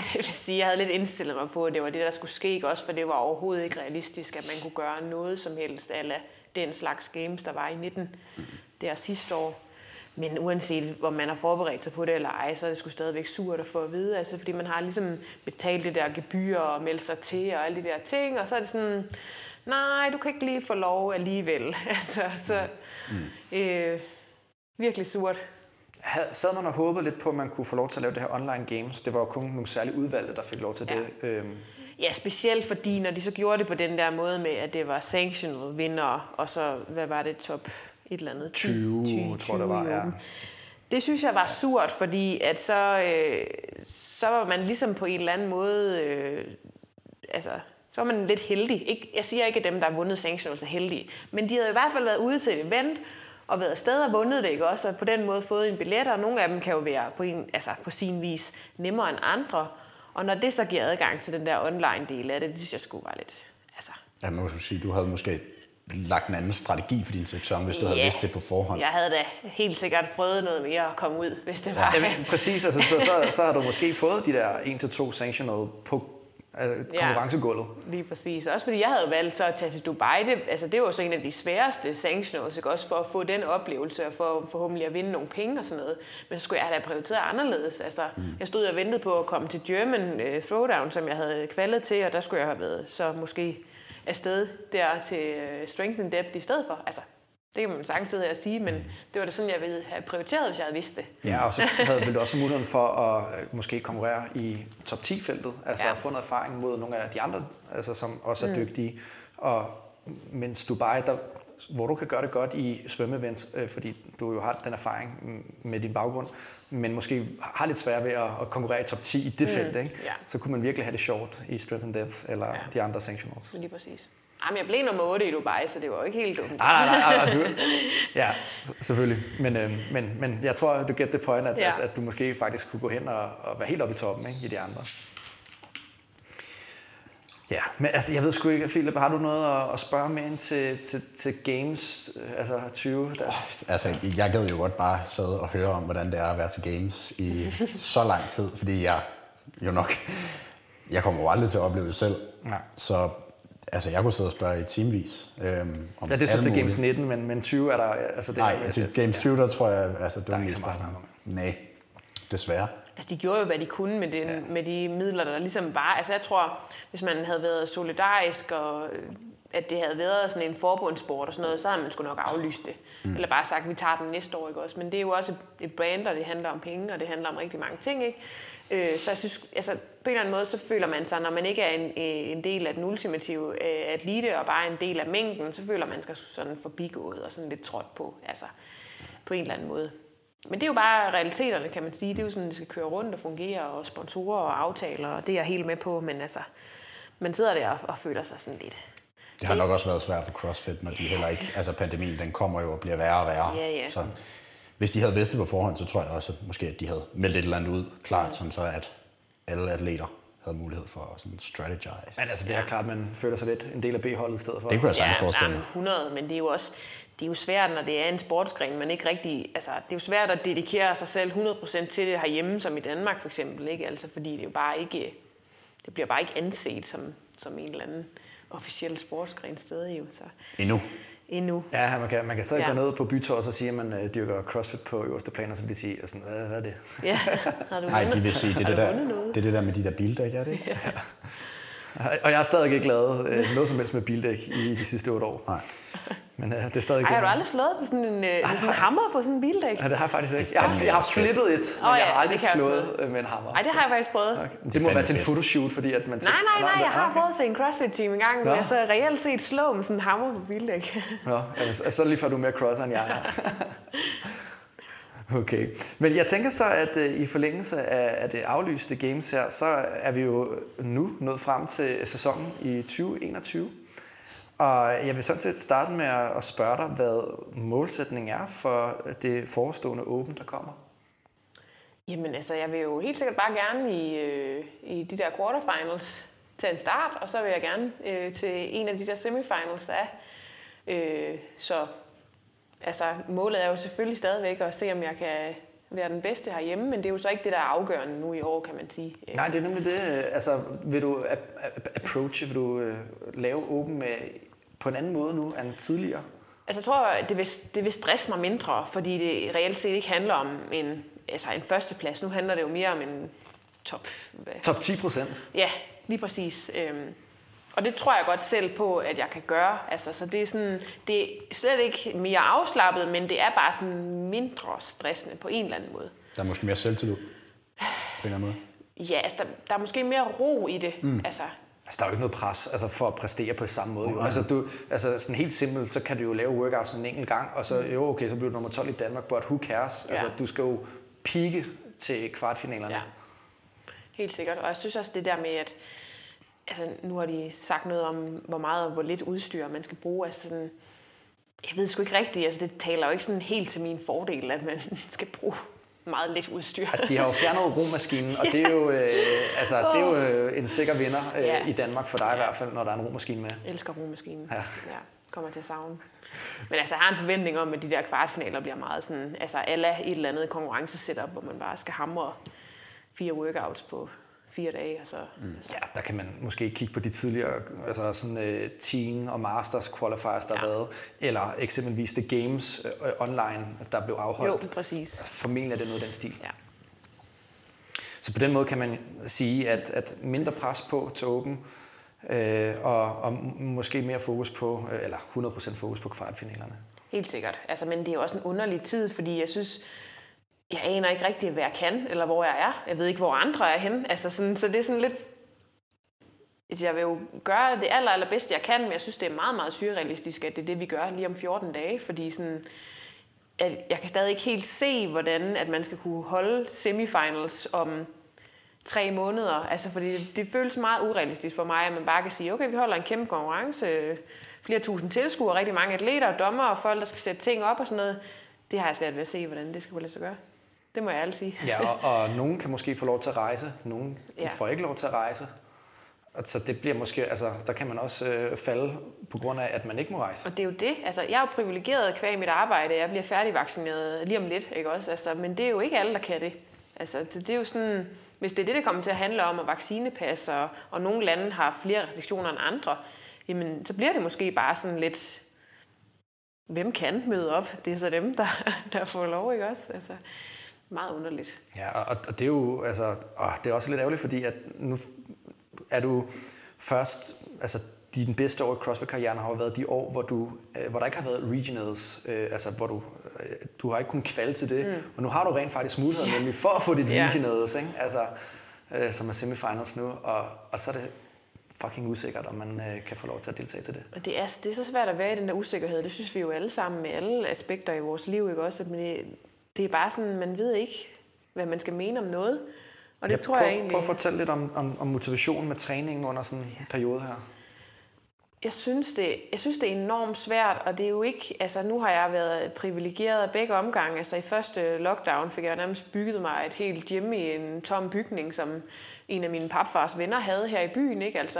det vil sige, jeg havde lidt indstillet mig på, at det var det, der skulle ske, også for det var overhovedet ikke realistisk, at man kunne gøre noget som helst af den slags games, der var i 19 mm. der sidste år. Men uanset om man har forberedt sig på det eller ej, så er det sgu stadigvæk surt at få at vide, altså, fordi man har ligesom betalt det der gebyr og meldt sig til og alle de der ting, og så er det sådan, nej, du kan ikke lige få lov alligevel. altså, så mm. øh, virkelig surt sad man og håbede lidt på, at man kunne få lov til at lave det her online games? Det var jo kun nogle særlige udvalgte, der fik lov til ja. det. Øhm. Ja, specielt fordi, når de så gjorde det på den der måde med, at det var sanctioned vinder, og så, hvad var det, top et eller andet? 20, 20 tror det var, ja. Det synes jeg var surt, fordi at så, øh, så var man ligesom på en eller anden måde, øh, altså, så var man lidt heldig. Ikke, jeg siger ikke, at dem, der har vundet sanctionals, er heldige, men de havde i hvert fald været ude til et event, og været afsted og vundet det, ikke også? Og på den måde fået en billet, og nogle af dem kan jo være på, en, altså på sin vis nemmere end andre. Og når det så giver adgang til den der online del af det, det synes jeg skulle være lidt... Altså, Ja, man må sige, du havde måske lagt en anden strategi for din sæson, hvis du havde Ja. vidst det på forhånd. jeg havde da helt sikkert prøvet noget mere at komme ud, hvis det var. Jamen, præcis, altså, så, så, så har du måske fået de der 1-2 sanctional på altså, Ja. konkurrencegulvet. Lige præcis. Også fordi jeg havde valgt så at tage til Dubai. Det, altså, det var så en af de sværeste sanctionals, ikke? også for at få den oplevelse og for forhåbentlig at vinde nogle penge og sådan noget. Men så skulle jeg have prioriteret anderledes. Altså, mm. Jeg stod og ventede på at komme til German uh, Throwdown, som jeg havde kvalet til, og der skulle jeg have været så måske afsted der til uh, Strength and Depth i stedet for. Altså, det kan man sagtens sidde og sige, men det var da sådan, jeg ville have prioriteret, hvis jeg havde vidst det. Ja, og så havde vel også muligheden for at øh, måske konkurrere i top 10-feltet, altså Ja. ja. få noget erfaring mod nogle af de andre, altså, som også er mm. dygtige. Og mens Dubai, der, hvor du kan gøre det godt i svømmeevents, øh, fordi du jo har den erfaring mm, med din baggrund, men måske har lidt svært ved at, at konkurrere i top 10 i det mm. felt, ikke? ja. så kunne man virkelig have det sjovt i Strength and Depth eller ja. de andre sanctionals. Lige præcis. Jamen, jeg blev nummer 8 i Dubai, så det var jo ikke helt dumt. Nej, nej, nej, nej, du, ja, selvfølgelig. Men, øh, men, men jeg tror, du get the point, at, Ja. at, at du måske faktisk kunne gå hen og, og være helt oppe i toppen ikke, i de andre. Ja, men altså, jeg ved sgu ikke, Philip, har du noget at, at spørge med ind til, til, til Games øh, altså 20? Der? Altså, jeg gad jo godt bare sidde og høre om, hvordan det er at være til games i så lang tid, fordi jeg jo nok, jeg kommer jo aldrig til at opleve det selv. Nej. Så altså, jeg kunne sidde og spørge i teamvis. Øhm, om Ja, det er så til. Games 19, men, men 20 er der... Altså, det Nej, er, til Games 20, der tror jeg, altså, det Der er ikke så meget bare at sådan- Nej, desværre. Altså, de gjorde jo, hvad de kunne med, den, ja. med de midler, der ligesom var. Altså, jeg tror, hvis man havde været solidarisk, og at det havde været sådan en forbundssport og sådan noget, så havde man sgu nok aflyst det. Mm. Eller bare sagt, at vi tager den næste år, ikke også? Men det er jo også et brand, og det handler om penge, og det handler om rigtig mange ting, ikke? Øh, så jeg synes, altså, på en eller anden måde, så føler man sig, når man ikke er en, øh, en del af den ultimative øh, atlete, og bare en del af mængden, så føler man sig sådan forbigået og sådan lidt trådt på, altså på en eller anden måde. Men det er jo bare realiteterne, kan man sige. Det er jo sådan, det skal køre rundt og fungere, og sponsorer og aftaler, og det er jeg helt med på, men altså, man sidder der og, og føler sig sådan lidt... Det har nok også været svært for CrossFit, når de heller ikke... Altså, pandemien, den kommer jo og bliver værre og værre. Ja, ja. Så hvis de havde vidst det på forhånd, så tror jeg da også, at måske at de havde meldt et eller andet ud klart, sådan så at alle atleter havde mulighed for at sådan strategize. Men altså, det er klart, man føler sig lidt en del af B-holdet i stedet for. Det kunne jeg sagtens forestille nej, mig. 100, men det er jo også det er jo svært, når det er en sportsgren, man ikke rigtig, altså, det er jo svært at dedikere sig selv 100% til det herhjemme, som i Danmark for eksempel, ikke? Altså, fordi det er jo bare ikke, det bliver bare ikke anset som, som en eller anden officiel sportsgren stadig jo, så Endnu. endnu. Ja, man kan, man kan stadig Ja. ja. gå ned på bytor, og så siger man, at dyrker CrossFit på øverste plan, og så vil de sige, sådan, hvad, hvad er det? Ja, har du Nej, de vil sige, det er det, der, det er det der med de der bildæk, er det ikke? Og jeg har stadig ikke lavet øh, noget som helst med bildæk i de sidste otte år. Nej. Men øh, det er stadig Ej, har du aldrig slået på sådan en, øh, sådan en hammer på sådan en bildæk? Ja, det har jeg faktisk ikke. Jeg har, jeg har flippet et, men jeg ja, har aldrig jeg også slået øh, med en hammer. Nej, det har jeg faktisk prøvet. Okay. Det, Det må være til en fotoshoot, fordi at man... Nej, nej, nej, jeg har prøvet at se en CrossFit-team en gang, med så reelt set slå med sådan en hammer på bildæk. Nå, altså, så lige før du er mere crosser end jeg er. Okay. Men jeg tænker så, at øh, i forlængelse af, af det aflyste games her, så er vi jo nu nået frem til sæsonen i 2021. Og jeg vil sådan set starte med at spørge dig, hvad målsætningen er for det forestående Open, der kommer. Jamen altså, jeg vil jo helt sikkert bare gerne i, øh, i de der quarterfinals til en start, og så vil jeg gerne øh, til en af de der semifinals, der er. Øh, så altså, målet er jo selvfølgelig stadigvæk at se, om jeg kan være den bedste herhjemme, men det er jo så ikke det, der er afgørende nu i år, kan man sige. Nej, det er nemlig det. Altså, vil du ap- ap- approache, vil du øh, lave Open med, på en anden måde nu end tidligere? Altså, jeg tror, det vil, det vil stresse mig mindre, fordi det reelt set ikke handler om en, altså en førsteplads. Nu handler det jo mere om en top... Hvad? Top 10 procent. Ja, lige præcis. Øhm, og det tror jeg godt selv på, at jeg kan gøre. Altså, så det er, sådan, det er slet ikke mere afslappet, men det er bare sådan mindre stressende på en eller anden måde. Der er måske mere selvtillid. På en eller anden måde. Ja, altså, der, der er måske mere ro i det. Mm. Altså, Altså, der er jo ikke noget pres altså, for at præstere på samme måde. Jo. Altså, du, altså, sådan helt simpelt, så kan du jo lave workouts en enkelt gang, og så, jo, okay, så bliver du nummer 12 i Danmark, but who cares? Ja. Altså, du skal jo pike til kvartfinalerne. ja, helt sikkert. Og jeg synes også det der med, at altså, nu har de sagt noget om, hvor meget og hvor lidt udstyr man skal bruge. Altså sådan, Jeg ved sgu ikke rigtigt, altså det taler jo ikke sådan helt til min fordel, at man skal bruge meget lidt udstyr. De har jo fjernet romaskinen, og det er jo, øh, altså, det er jo øh, en sikker vinder øh, ja. i Danmark for dig i hvert fald, når der er en romaskine med. Jeg elsker romaskinen. Ja. ja. Kommer til at savne. Men altså, jeg har en forventning om, at de der kvartfinaler bliver meget sådan, altså alle et eller andet konkurrencesetup, hvor man bare skal hamre fire workouts på fire dage. Altså, mm. altså. Ja, der kan man måske kigge på de tidligere altså sådan, uh, teen og masters qualifiers, der ja. har været, eller eksempelvis The Games uh, online, der blev afholdt. Jo, præcis. Formentlig er det noget af den stil. Ja. Så på den måde kan man sige, at, at mindre pres på til Open, øh, og, og måske mere fokus på, øh, eller 100% fokus på kvartfinalerne. Helt sikkert. Altså, men det er jo også en underlig tid, fordi jeg synes, jeg aner ikke rigtigt, hvad jeg kan, eller hvor jeg er. Jeg ved ikke, hvor andre er henne. Altså sådan, så det er sådan lidt... Altså, jeg vil jo gøre det aller, allerbedste, jeg kan, men jeg synes, det er meget, meget surrealistisk, at det er det, vi gør lige om 14 dage, fordi sådan, at jeg kan stadig ikke helt se, hvordan at man skal kunne holde semifinals om tre måneder. Altså, fordi det, det føles meget urealistisk for mig, at man bare kan sige, okay, vi holder en kæmpe konkurrence, flere tusind tilskuere, rigtig mange atleter, dommer og folk, der skal sætte ting op og sådan noget. Det har jeg svært ved at se, hvordan det skal kunne lade sig gøre. Det må jeg alle sige. ja, og, og nogen kan måske få lov til at rejse, nogen ja. får ikke lov til at rejse. Så det bliver måske, altså, der kan man også øh, falde på grund af, at man ikke må rejse. Og det er jo det. Altså, jeg er jo privilegeret kvæg mit arbejde. Jeg bliver færdigvaccineret lige om lidt, ikke også? Altså, men det er jo ikke alle, der kan det. Altså, det er jo sådan, hvis det er det, der kommer til at handle om, at vaccinepas, og, og nogle lande har flere restriktioner end andre, jamen, så bliver det måske bare sådan lidt, hvem kan møde op? Det er så dem, der, der får lov, ikke også? Altså, meget underligt. Ja, og, og det er jo altså, åh, det er også lidt ærgerligt, fordi at nu er du først, altså din bedste år i CrossFit-karrieren har jo været de år, hvor, du, øh, hvor der ikke har været regionals, øh, altså hvor du, øh, du har ikke kunnet kvalde til det, mm. og nu har du rent faktisk mulighed yeah. nemlig for at få dit yeah. regionals, ikke? Altså, øh, som er semifinals nu, og, og så er det fucking usikkert, om man øh, kan få lov til at deltage til det. Og det er, det er så svært at være i den der usikkerhed. Det synes vi jo alle sammen med alle aspekter i vores liv, ikke også? At det, det er bare sådan, man ved ikke, hvad man skal mene om noget. Og det ja, tror prøv, jeg egentlig... Prøv at fortælle lidt om, om, om motivationen med træningen under sådan en ja. periode her. Jeg synes, det, jeg synes, det er enormt svært, og det er jo ikke... Altså, nu har jeg været privilegeret af begge omgange. Altså, i første lockdown fik jeg nærmest bygget mig et helt hjem i en tom bygning, som en af mine papfars venner havde her i byen, ikke? Altså,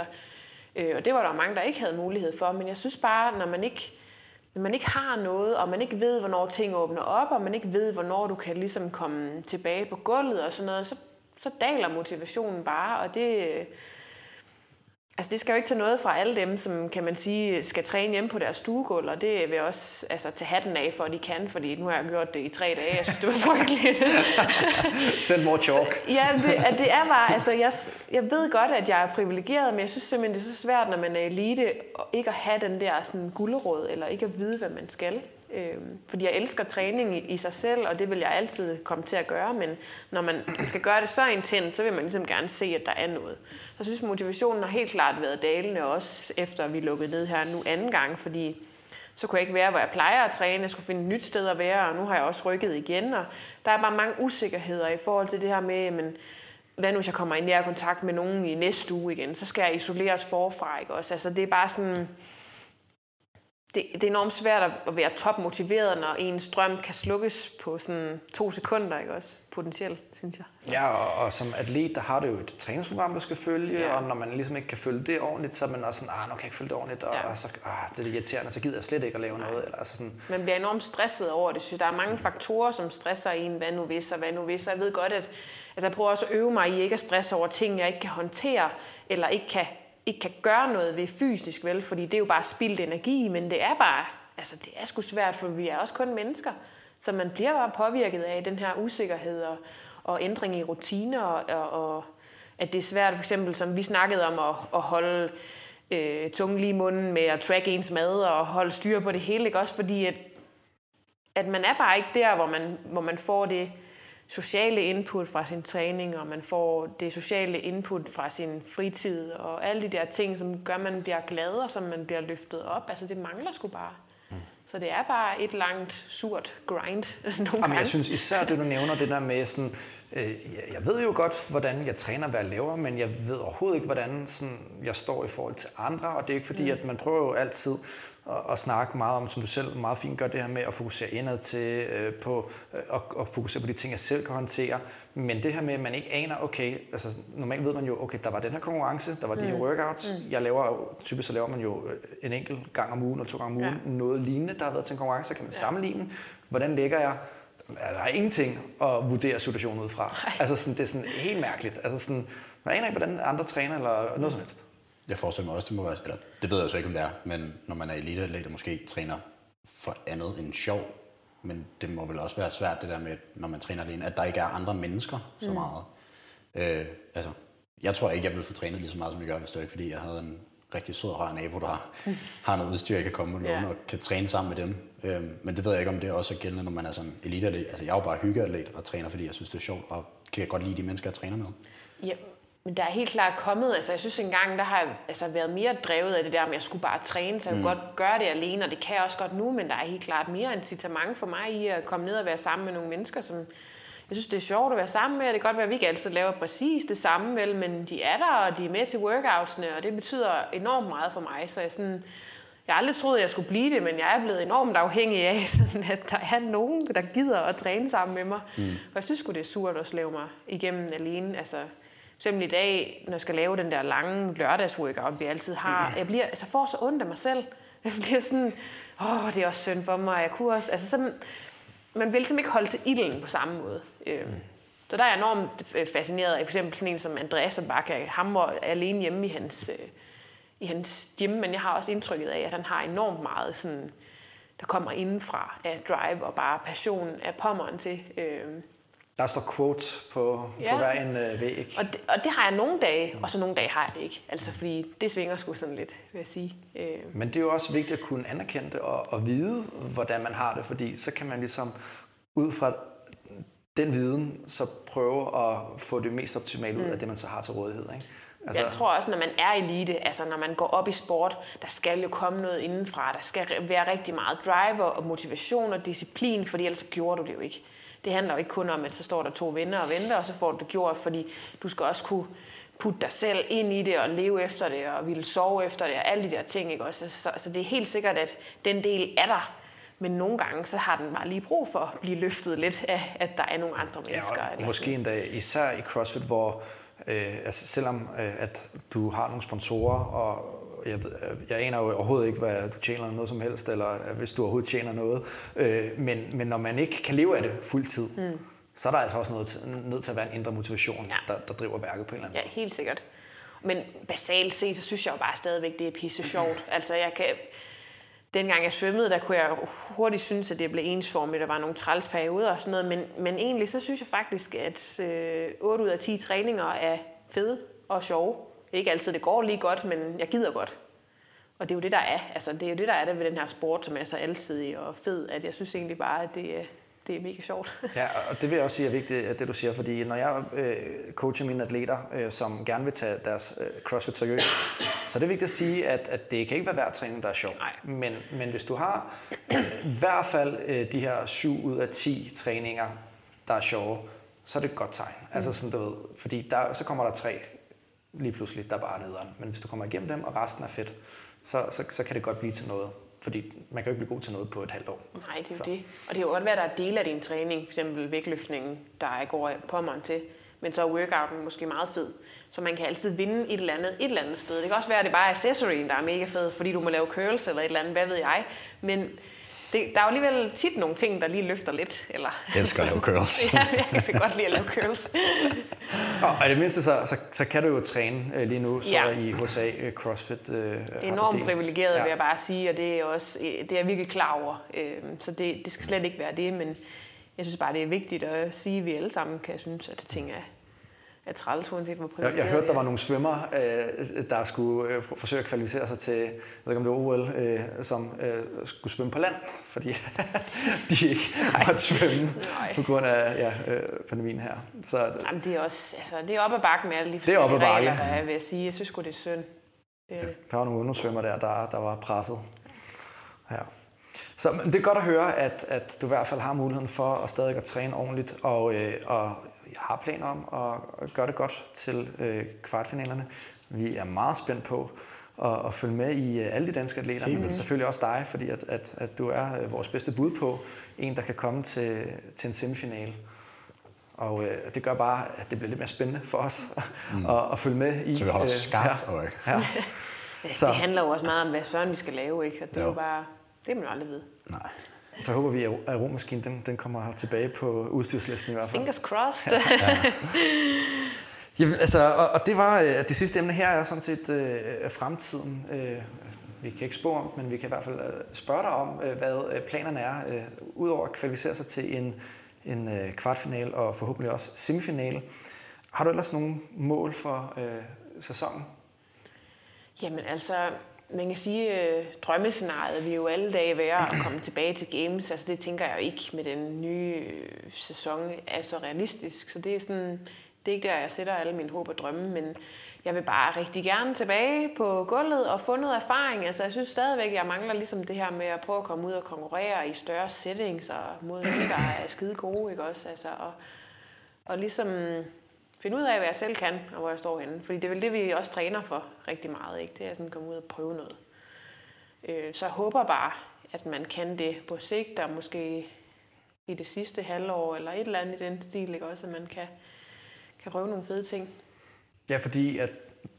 øh, og det var der mange, der ikke havde mulighed for. Men jeg synes bare, når man ikke når man ikke har noget, og man ikke ved, hvornår ting åbner op, og man ikke ved, hvornår du kan ligesom komme tilbage på gulvet og sådan noget, så, så daler motivationen bare, og det, Altså det skal jo ikke tage noget fra alle dem, som kan man sige, skal træne hjemme på deres stuegulv, og det vil jeg også altså, tage hatten af for, at de kan, fordi nu har jeg gjort det i tre dage, jeg synes, det var frygteligt. Send more chalk. ja, det, det er bare, altså jeg, jeg ved godt, at jeg er privilegeret, men jeg synes simpelthen, det er så svært, når man er elite, ikke at have den der sådan, gulderåd, eller ikke at vide, hvad man skal. Øh, fordi jeg elsker træning i, i sig selv, og det vil jeg altid komme til at gøre, men når man skal gøre det så intens, så vil man ligesom gerne se, at der er noget. Så jeg synes, motivationen har helt klart været dalende, også efter vi lukkede ned her nu anden gang, fordi så kunne jeg ikke være, hvor jeg plejer at træne. Jeg skulle finde et nyt sted at være, og nu har jeg også rykket igen. Og der er bare mange usikkerheder i forhold til det her med, men hvad nu hvis jeg kommer i nær kontakt med nogen i næste uge igen, så skal jeg isoleres forfra. Ikke? Også, altså, det er bare sådan det, det er enormt svært at være topmotiveret, når ens drøm kan slukkes på sådan to sekunder, ikke også? Potentielt, synes jeg. Så. Ja, og, og, som atlet, der har du jo et træningsprogram, du skal følge, ja. og når man ligesom ikke kan følge det ordentligt, så er man også sådan, ah, nu kan jeg ikke følge det ordentligt, og, ja. og så ah, det er irriterende, så gider jeg slet ikke at lave Nej. noget. Eller, altså sådan. Man bliver enormt stresset over det, synes Der er mange faktorer, som stresser en, hvad nu hvis, og hvad nu hvis, og jeg ved godt, at altså, jeg prøver også at øve mig i ikke at stresse over ting, jeg ikke kan håndtere, eller ikke kan ikke kan gøre noget ved fysisk, vel? Fordi det er jo bare spildt energi, men det er bare, altså det er sgu svært, for vi er også kun mennesker. Så man bliver bare påvirket af den her usikkerhed og, og ændring i rutiner, og, og, og at det er svært, for eksempel som vi snakkede om at, at holde øh, tungen lige i munden med at tracke ens mad og holde styr på det hele, ikke? Også fordi, at, at man er bare ikke der, hvor man, hvor man får det, sociale input fra sin træning, og man får det sociale input fra sin fritid, og alle de der ting, som gør, at man bliver glad, og som man bliver løftet op. Altså det mangler sgu bare. Mm. Så det er bare et langt, surt grind nogle Jamen, gange. Jeg synes især det, du nævner, det der med sådan, jeg ved jo godt, hvordan jeg træner, hvad jeg laver, men jeg ved overhovedet ikke, hvordan sådan, jeg står i forhold til andre, og det er ikke fordi, mm. at man prøver jo altid og, og snakke meget om, som du selv meget fint gør det her med at fokusere indad til, øh, på, øh, og, og fokusere på de ting, jeg selv kan håndtere. Men det her med, at man ikke aner, okay, altså normalt ved man jo, okay, der var den her konkurrence, der var mm. de her mm. workouts. Mm. Jeg laver, typisk så laver man jo øh, en enkelt gang om ugen, eller to gange om ugen, ja. noget lignende, der har været til en konkurrence, så kan man ja. sammenligne, hvordan ligger jeg, der er ingenting at vurdere situationen ud fra. Ej. Altså sådan, det er sådan helt mærkeligt. Altså sådan, man aner ikke, hvordan andre træner eller noget som helst. Jeg forestiller mig også, det må være, eller det ved jeg så ikke, om det er, men når man er eliteatlet og måske træner for andet end sjov, men det må vel også være svært det der med, når man træner alene, at der ikke er andre mennesker så mm. meget. Øh, altså, jeg tror ikke, jeg ville få trænet lige så meget, som jeg gør, hvis det ikke fordi jeg havde en rigtig sød og rar nabo, der har noget udstyr, jeg kan komme og låne yeah. og kan træne sammen med dem. Øh, men det ved jeg ikke, om det også er gældende, når man er sådan eliteatlet. Altså, jeg er jo bare hyggeatlet og træner, fordi jeg synes, det er sjovt, og kan godt lide de mennesker, jeg træner med. Ja, men der er helt klart kommet, altså jeg synes engang, der har jeg altså, været mere drevet af det der, at jeg skulle bare træne, så jeg mm. kunne godt gøre det alene, og det kan jeg også godt nu, men der er helt klart mere incitament for mig i at komme ned og være sammen med nogle mennesker, som jeg synes, det er sjovt at være sammen med, og det kan godt være, at vi ikke altid laver præcis det samme, vel, men de er der, og de er med til workoutsene, og det betyder enormt meget for mig, så jeg sådan, jeg har aldrig troet, at jeg skulle blive det, men jeg er blevet enormt afhængig af, sådan at der er nogen, der gider at træne sammen med mig. Mm. Og jeg synes det er surt at slave mig igennem alene. Altså, Selvom i dag, når jeg skal lave den der lange lørdagsworkout, vi altid har, jeg bliver, altså får så ondt af mig selv. Jeg bliver sådan, åh, det er også synd for mig, jeg kunne også, altså så, man bliver ligesom ikke holdt til ilden på samme måde. Øhm, mm. Så der er jeg enormt fascineret af for eksempel sådan en som Andreas, som bare kan hamre alene hjemme i hans, øh, i hans gym, men jeg har også indtrykket af, at han har enormt meget sådan, der kommer indenfra af drive og bare passion af pommeren til. Øh, der står quotes på, ja. på hver en øh, væg. Og det, og det har jeg nogle dage, og så nogle dage har jeg det ikke. Altså, fordi det svinger sgu sådan lidt, vil jeg sige. Øh. Men det er jo også vigtigt at kunne anerkende det og, og vide, hvordan man har det, fordi så kan man ligesom ud fra den viden, så prøve at få det mest optimale ud af mm. det, man så har til rådighed. Ikke? Altså... Jeg tror også, når man er elite, altså når man går op i sport, der skal jo komme noget indenfra. Der skal være rigtig meget driver og motivation og disciplin, fordi ellers så gjorde du det jo ikke det handler jo ikke kun om, at så står der to venner og venter, og så får du det gjort, fordi du skal også kunne putte dig selv ind i det og leve efter det og ville sove efter det og alle de der ting. Ikke? Også, så, så det er helt sikkert, at den del er der. Men nogle gange, så har den bare lige brug for at blive løftet lidt af, at der er nogle andre mennesker. Ja, og måske endda især i CrossFit, hvor øh, altså selvom øh, at du har nogle sponsorer, og jeg, ved, jeg aner jo overhovedet ikke, hvad du tjener noget som helst, eller hvis du overhovedet tjener noget. Øh, men, men når man ikke kan leve af det fuldtid, mm. så er der altså også noget nødt til at være en indre motivation, ja. der, der driver værket på en eller anden måde. Ja, helt sikkert. Men basalt set, så synes jeg jo bare stadigvæk, det er pisse sjovt. Altså, jeg kan... Dengang jeg svømmede, der kunne jeg hurtigt synes, at det blev ensformigt. Der var nogle træls perioder og sådan noget. Men, men egentlig så synes jeg faktisk, at øh, 8 ud af 10 træninger er fede og sjove. Ikke altid det går lige godt, men jeg gider godt. Og det er jo det, der er. Altså, det er jo det, der er det ved den her sport, som er så alsidig og fed, at jeg synes egentlig bare, at det, øh, det er mega sjovt. ja, og det vil jeg også sige er vigtigt, at det du siger, fordi når jeg øh, coacher mine atleter, øh, som gerne vil tage deres øh, CrossFit seriøst, så er det vigtigt at sige, at, at det kan ikke være hver træning, der er sjov. Nej. Men, men hvis du har øh, i hvert fald øh, de her 7 ud af 10 træninger, der er sjove, så er det et godt tegn. Mm. Altså sådan, du ved, fordi der, så kommer der tre lige pludselig, der bare er nederen. Men hvis du kommer igennem dem, og resten er fedt, så, så, så kan det godt blive til noget. Fordi man kan jo ikke blive god til noget på et halvt år. Nej, det er jo så. det. Og det kan jo godt være, at der er dele af din træning, f.eks. vægtløftningen, der går på mig til, men så er workouten måske meget fed. Så man kan altid vinde et eller andet, et eller andet sted. Det kan også være, at det bare er accessoryen, der er mega fed, fordi du må lave curls eller et eller andet, hvad ved jeg. Men det, der er jo alligevel tit nogle ting, der lige løfter lidt. Eller, jeg elsker at lave curls. ja, jeg kan godt lide at lave curls. og i det mindste, så, så, så kan du jo træne øh, lige nu så ja. i USA øh, CrossFit. Uh, Enormt privilegeret, ja. vil jeg bare sige, og det er, også, det er jeg virkelig klar over. Så det, det skal slet ikke være det, men jeg synes bare, det er vigtigt at sige, at vi alle sammen kan synes, at ting er, er træls, uanset hvor jeg, jeg hørte, der var nogle svømmer, øh, der skulle øh, forsøge at kvalificere sig til, jeg ved ikke om det var OL, øh, som øh, skulle svømme på land, fordi de ikke måtte svømme Nej. på grund af ja, øh, pandemien her. Så, Jamen, det er også, altså, det er op ad bakken med alle de forskellige regler, bakke. der er, vil jeg sige. Jeg synes det er synd. Det... Ja, der var nogle undersvømmer der, der, der var presset. Ja. Så det er godt at høre, at, at du i hvert fald har muligheden for at stadig at træne ordentligt, og, øh, og har planer om at gøre det godt til øh, kvartfinalerne. Vi er meget spændt på og, og følge med i øh, alle de danske atleter, men selvfølgelig også dig, fordi at, at, at du er øh, vores bedste bud på en, der kan komme til, til en semifinale. Og øh, det gør bare, at det bliver lidt mere spændende for os mm. at, at følge med i. Så vi holder øh, skarpt ja, øje. ja. Ja, Så- det handler jo også meget om, hvad søren vi skal lave, ikke? Og det er jo Jo. bare, det kan man jo aldrig vide. Nej. Så håber vi, at romaskinen den, den kommer tilbage på udstyrslisten i hvert fald. Fingers crossed. Jamen, altså, og, og det var øh, det sidste emne her er sådan set øh, fremtiden. Øh, vi kan ikke spå om, men vi kan i hvert fald øh, spørge dig om, øh, hvad øh, planerne er, øh, udover at kvalificere sig til en, en øh, kvartfinal og forhåbentlig også semifinale. Har du ellers nogle mål for øh, sæsonen? Jamen altså, man kan sige, øh, drømmescenariet vil jo alle dage være at komme tilbage til Games. Altså det tænker jeg jo ikke med den nye øh, sæson er så realistisk. Så det er sådan, det er ikke der, jeg sætter alle mine håb og drømme, men jeg vil bare rigtig gerne tilbage på gulvet og få noget erfaring. Altså jeg synes stadigvæk, jeg mangler ligesom det her med at prøve at komme ud og konkurrere i større settings og mod nogen, der er skide gode, ikke også? Altså, og, og ligesom finde ud af, hvad jeg selv kan, og hvor jeg står henne. Fordi det er vel det, vi også træner for rigtig meget, ikke? Det er sådan at komme ud og prøve noget. Øh, så jeg håber bare, at man kan det på sigt, og måske i det sidste halvår, eller et eller andet i den stil, ikke? Også, at man kan, kan prøve nogle fede ting. Ja, fordi at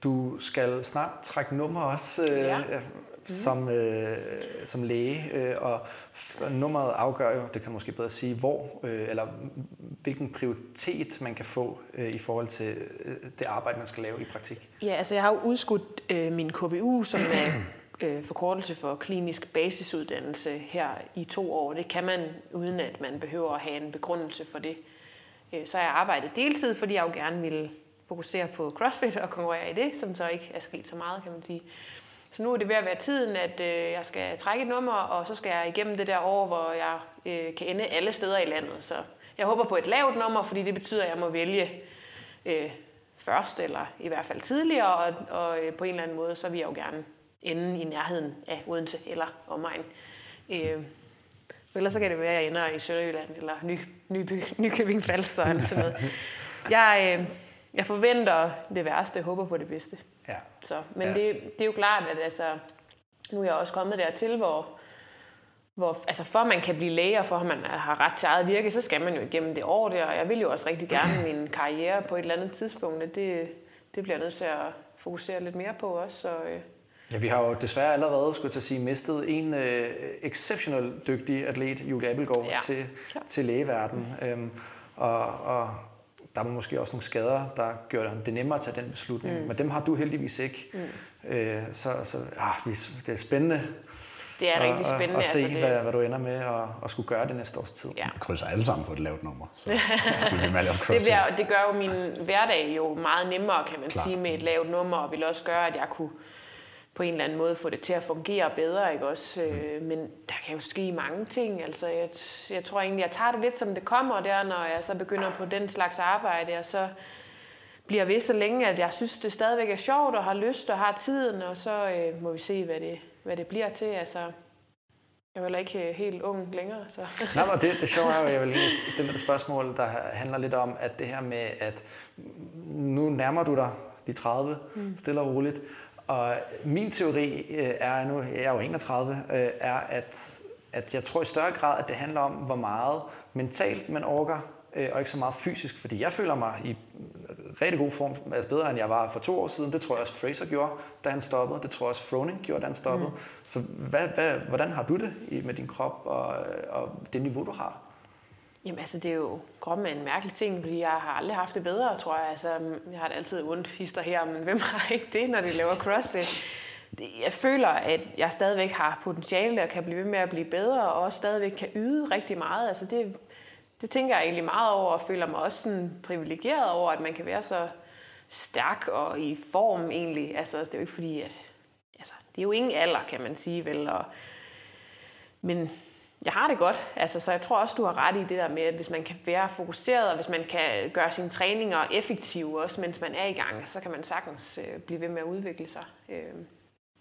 du skal snart trække nummer også øh, Ja. Ja. som, øh, som læge, øh, og f- nummeret afgør jo, det kan måske bedre sige, hvor øh, eller hvilken prioritet man kan få øh, i forhold til øh, det arbejde, man skal lave i praktik. Ja, altså jeg har jo udskudt øh, min KBU, som er øh, forkortelse for klinisk basisuddannelse her i to år. Det kan man, uden at man behøver at have en begrundelse for det. Øh, så har jeg arbejdet deltid, fordi jeg jo gerne ville fokusere på CrossFit og konkurrere i det, som så ikke er sket så meget, kan man sige. Så nu er det ved at være tiden, at øh, jeg skal trække et nummer, og så skal jeg igennem det der år, hvor jeg øh, kan ende alle steder i landet. Så jeg håber på et lavt nummer, fordi det betyder, at jeg må vælge øh, først, eller i hvert fald tidligere, og, og øh, på en eller anden måde, så vil jeg jo gerne ende i nærheden af Odense eller omegn. Øh, ellers så kan det være, at jeg ender i Sønderjylland, eller Ny, Nyby, Nykøbing Falster, eller sådan noget. Jeg, øh, jeg forventer det værste, håber på det bedste. Ja. Så, men Ja. det, det er jo klart, at altså, nu er jeg også kommet dertil, hvor, hvor altså for at man kan blive læge, og for at man har ret til eget virke, så skal man jo igennem det år der, og jeg vil jo også rigtig gerne min karriere på et eller andet tidspunkt, og det, det bliver jeg nødt til at fokusere lidt mere på også. Så, øh, Ja, vi har jo desværre allerede, skulle jeg sige, mistet en øh, exceptionelt dygtig atlet, Julie Abelgaard, Ja. til, Ja. til lægeverden. Øhm, og, og der var måske også nogle skader, der gjorde det nemmere at tage den beslutning. Mm. Men dem har du heldigvis ikke. Mm. Øh, så så ah, det er spændende, det er rigtig spændende. at, at se, altså, det, hvad, hvad du ender med at, at skulle gøre det næste års tid. ja. Vi krydser alle sammen på et lavt nummer. Så med at Det, crossfit. bliver, det gør jo min hverdag jo meget nemmere, kan man Klar. sige, med et lavt nummer, og vil også gøre, at jeg kunne på en eller anden måde få det til at fungere bedre, ikke også? Øh, Men der kan jo ske mange ting, altså jeg, jeg tror egentlig, jeg tager det lidt som det kommer der, når jeg så begynder på den slags arbejde, og så bliver ved så længe, at jeg synes, det stadigvæk er sjovt, og har lyst og har tiden, og så øh, må vi se, hvad det, hvad det bliver til, altså jeg er heller ikke øh, helt ung længere, så... Nej, men det, det sjove er jo, jeg vil lige stille et spørgsmål, der handler lidt om, at det her med, at nu nærmer du dig de 30, mm. stille og roligt. Og min teori øh, er, nu jeg er jo 31, øh, er, at, at jeg tror i større grad, at det handler om, hvor meget mentalt man orker, øh, og ikke så meget fysisk. Fordi jeg føler mig i rigtig god form, altså bedre end jeg var for to år siden. Det tror jeg også Fraser gjorde, da han stoppede. Det tror jeg også Froning gjorde, da han stoppede. Mm. Så hvad, hvad, hvordan har du det med din krop og, og det niveau, du har? Jamen altså, det er jo kroppen er en mærkelig ting, fordi jeg har aldrig haft det bedre, tror jeg. Altså, jeg har det altid ondt hister her, men hvem har ikke det, når de laver crossfit? Det- Jeg føler, at jeg stadigvæk har potentiale og kan blive ved med at blive bedre, og også stadigvæk kan yde rigtig meget. Altså, det, det tænker jeg egentlig meget over, og føler mig også sådan privilegeret over, at man kan være så stærk og i form egentlig. Altså, det er jo ikke fordi, at... Altså, det er jo ingen alder, kan man sige, vel? Og, men jeg har det godt, altså, så jeg tror også, du har ret i det der med, at hvis man kan være fokuseret, og hvis man kan gøre sine træninger effektive også, mens man er i gang, så kan man sagtens øh, blive ved med at udvikle sig. Øh,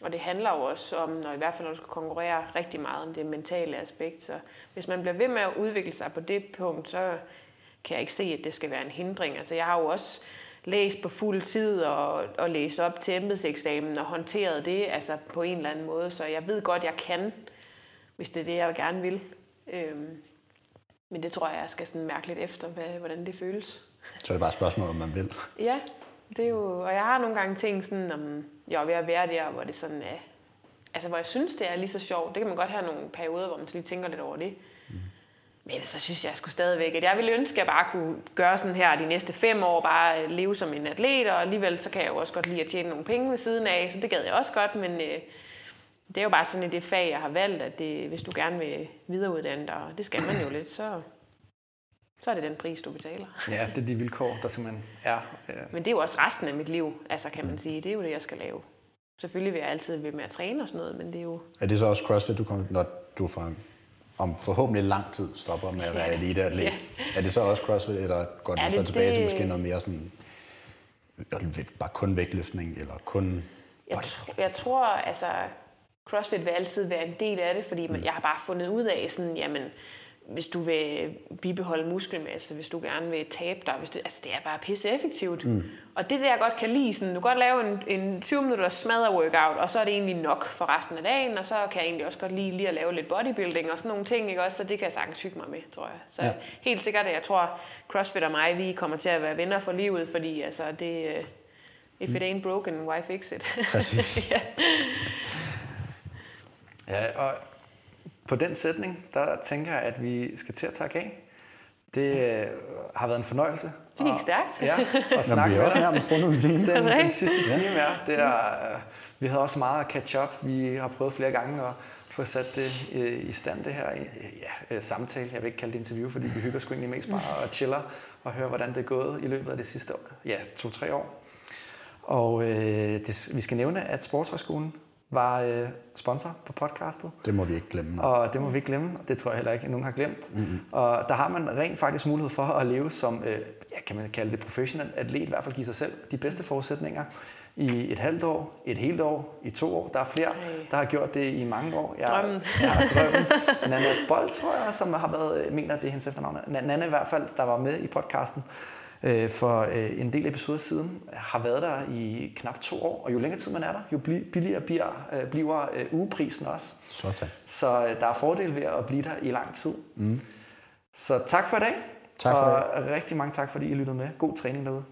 og det handler jo også om, når i hvert fald når du skal konkurrere rigtig meget om det mentale aspekt. Så hvis man bliver ved med at udvikle sig på det punkt, så kan jeg ikke se, at det skal være en hindring. Altså jeg har jo også læst på fuld tid og, og læst op til embedseksamen og håndteret det altså på en eller anden måde. Så jeg ved godt, jeg kan, hvis det er det, jeg gerne vil. Øhm, men det tror jeg, jeg skal sådan mærke lidt efter, hvad, hvordan det føles. Så er det bare et spørgsmål, om man vil. Ja, det er jo, og jeg har nogle gange tænkt sådan, om jeg er ved at være der, hvor det sådan er, altså hvor jeg synes, det er lige så sjovt. Det kan man godt have nogle perioder, hvor man lige tænker lidt over det. Mm. Men så synes jeg, jeg skulle stadigvæk, at jeg ville ønske, at jeg bare kunne gøre sådan her de næste fem år, bare leve som en atlet, og alligevel så kan jeg jo også godt lide at tjene nogle penge ved siden af, så det gad jeg også godt, men øh, det er jo bare sådan i det fag, jeg har valgt, at det, hvis du gerne vil videreuddanne dig, og det skal man jo lidt, så, så er det den pris, du betaler. Ja, det er de vilkår, der simpelthen er. Men det er jo også resten af mit liv, altså kan man sige. Det er jo det, jeg skal lave. Selvfølgelig vil jeg altid ved med at træne og sådan noget, men det er jo... Er det så også CrossFit, du kommer, når du får om forhåbentlig lang tid stopper med at være eliteatlet? Ja. Er det så også CrossFit, eller går du ja, så tilbage det... til måske noget mere sådan, bare kun vægtløftning, eller kun... Jeg, tr- jeg tror, altså, CrossFit vil altid være en del af det, fordi man, mm. jeg har bare fundet ud af, sådan, jamen, hvis du vil bibeholde muskelmasse, hvis du gerne vil tabe dig, hvis du, altså det er bare pisse effektivt. Mm. Og det der jeg godt kan lide, sådan, du kan godt lave en, en 20 minutter smadre workout, og så er det egentlig nok for resten af dagen, og så kan jeg egentlig også godt lide lige at lave lidt bodybuilding og sådan nogle ting, ikke også? så det kan jeg sagtens hygge mig med, tror jeg. Så ja. helt sikkert, at jeg tror, CrossFit og mig, vi kommer til at være venner for livet, fordi altså, det, øh, if it ain't broken, why fix it? Præcis. ja. Ja, og på den sætning, der tænker jeg, at vi skal til at takke af. Det øh, har været en fornøjelse. Det gik stærkt. Ja, og snakke vi er også nærmest rundt en time. Den, den sidste time, ja. Det er, øh, vi havde også meget at catch up. Vi har prøvet flere gange at få sat det øh, i stand, det her ja, samtale. Jeg vil ikke kalde det interview, fordi vi hygger sgu egentlig mest bare og chiller og hører, hvordan det er gået i løbet af det sidste år. Ja, to-tre år. Og øh, det, vi skal nævne, at Sportshøjskolen var øh, sponsor på podcastet. Det må vi ikke glemme. Og det må vi ikke glemme, det tror jeg heller ikke, at nogen har glemt. Mm-hmm. Og der har man rent faktisk mulighed for at leve som, øh, ja, kan man kalde det professionel atlet, i hvert fald give sig selv de bedste forudsætninger i et halvt år, et helt år, i to år. Der er flere, der har gjort det i mange år. Jeg, drømmen. Jeg har drømmen. Nana Bold, tror jeg, som har været, mener det er hendes efternavn. Nana i hvert fald, der var med i podcasten øh, for øh, en del episoder siden, har været der i knap to år, og jo længere tid man er der, jo billigere bliver, øh, bliver øh, ugeprisen også. Sådan. Så øh, der er fordel ved at blive der i lang tid. Mm. Så tak for i dag. Tak for og det. rigtig mange tak, fordi I lyttede med. God træning derude.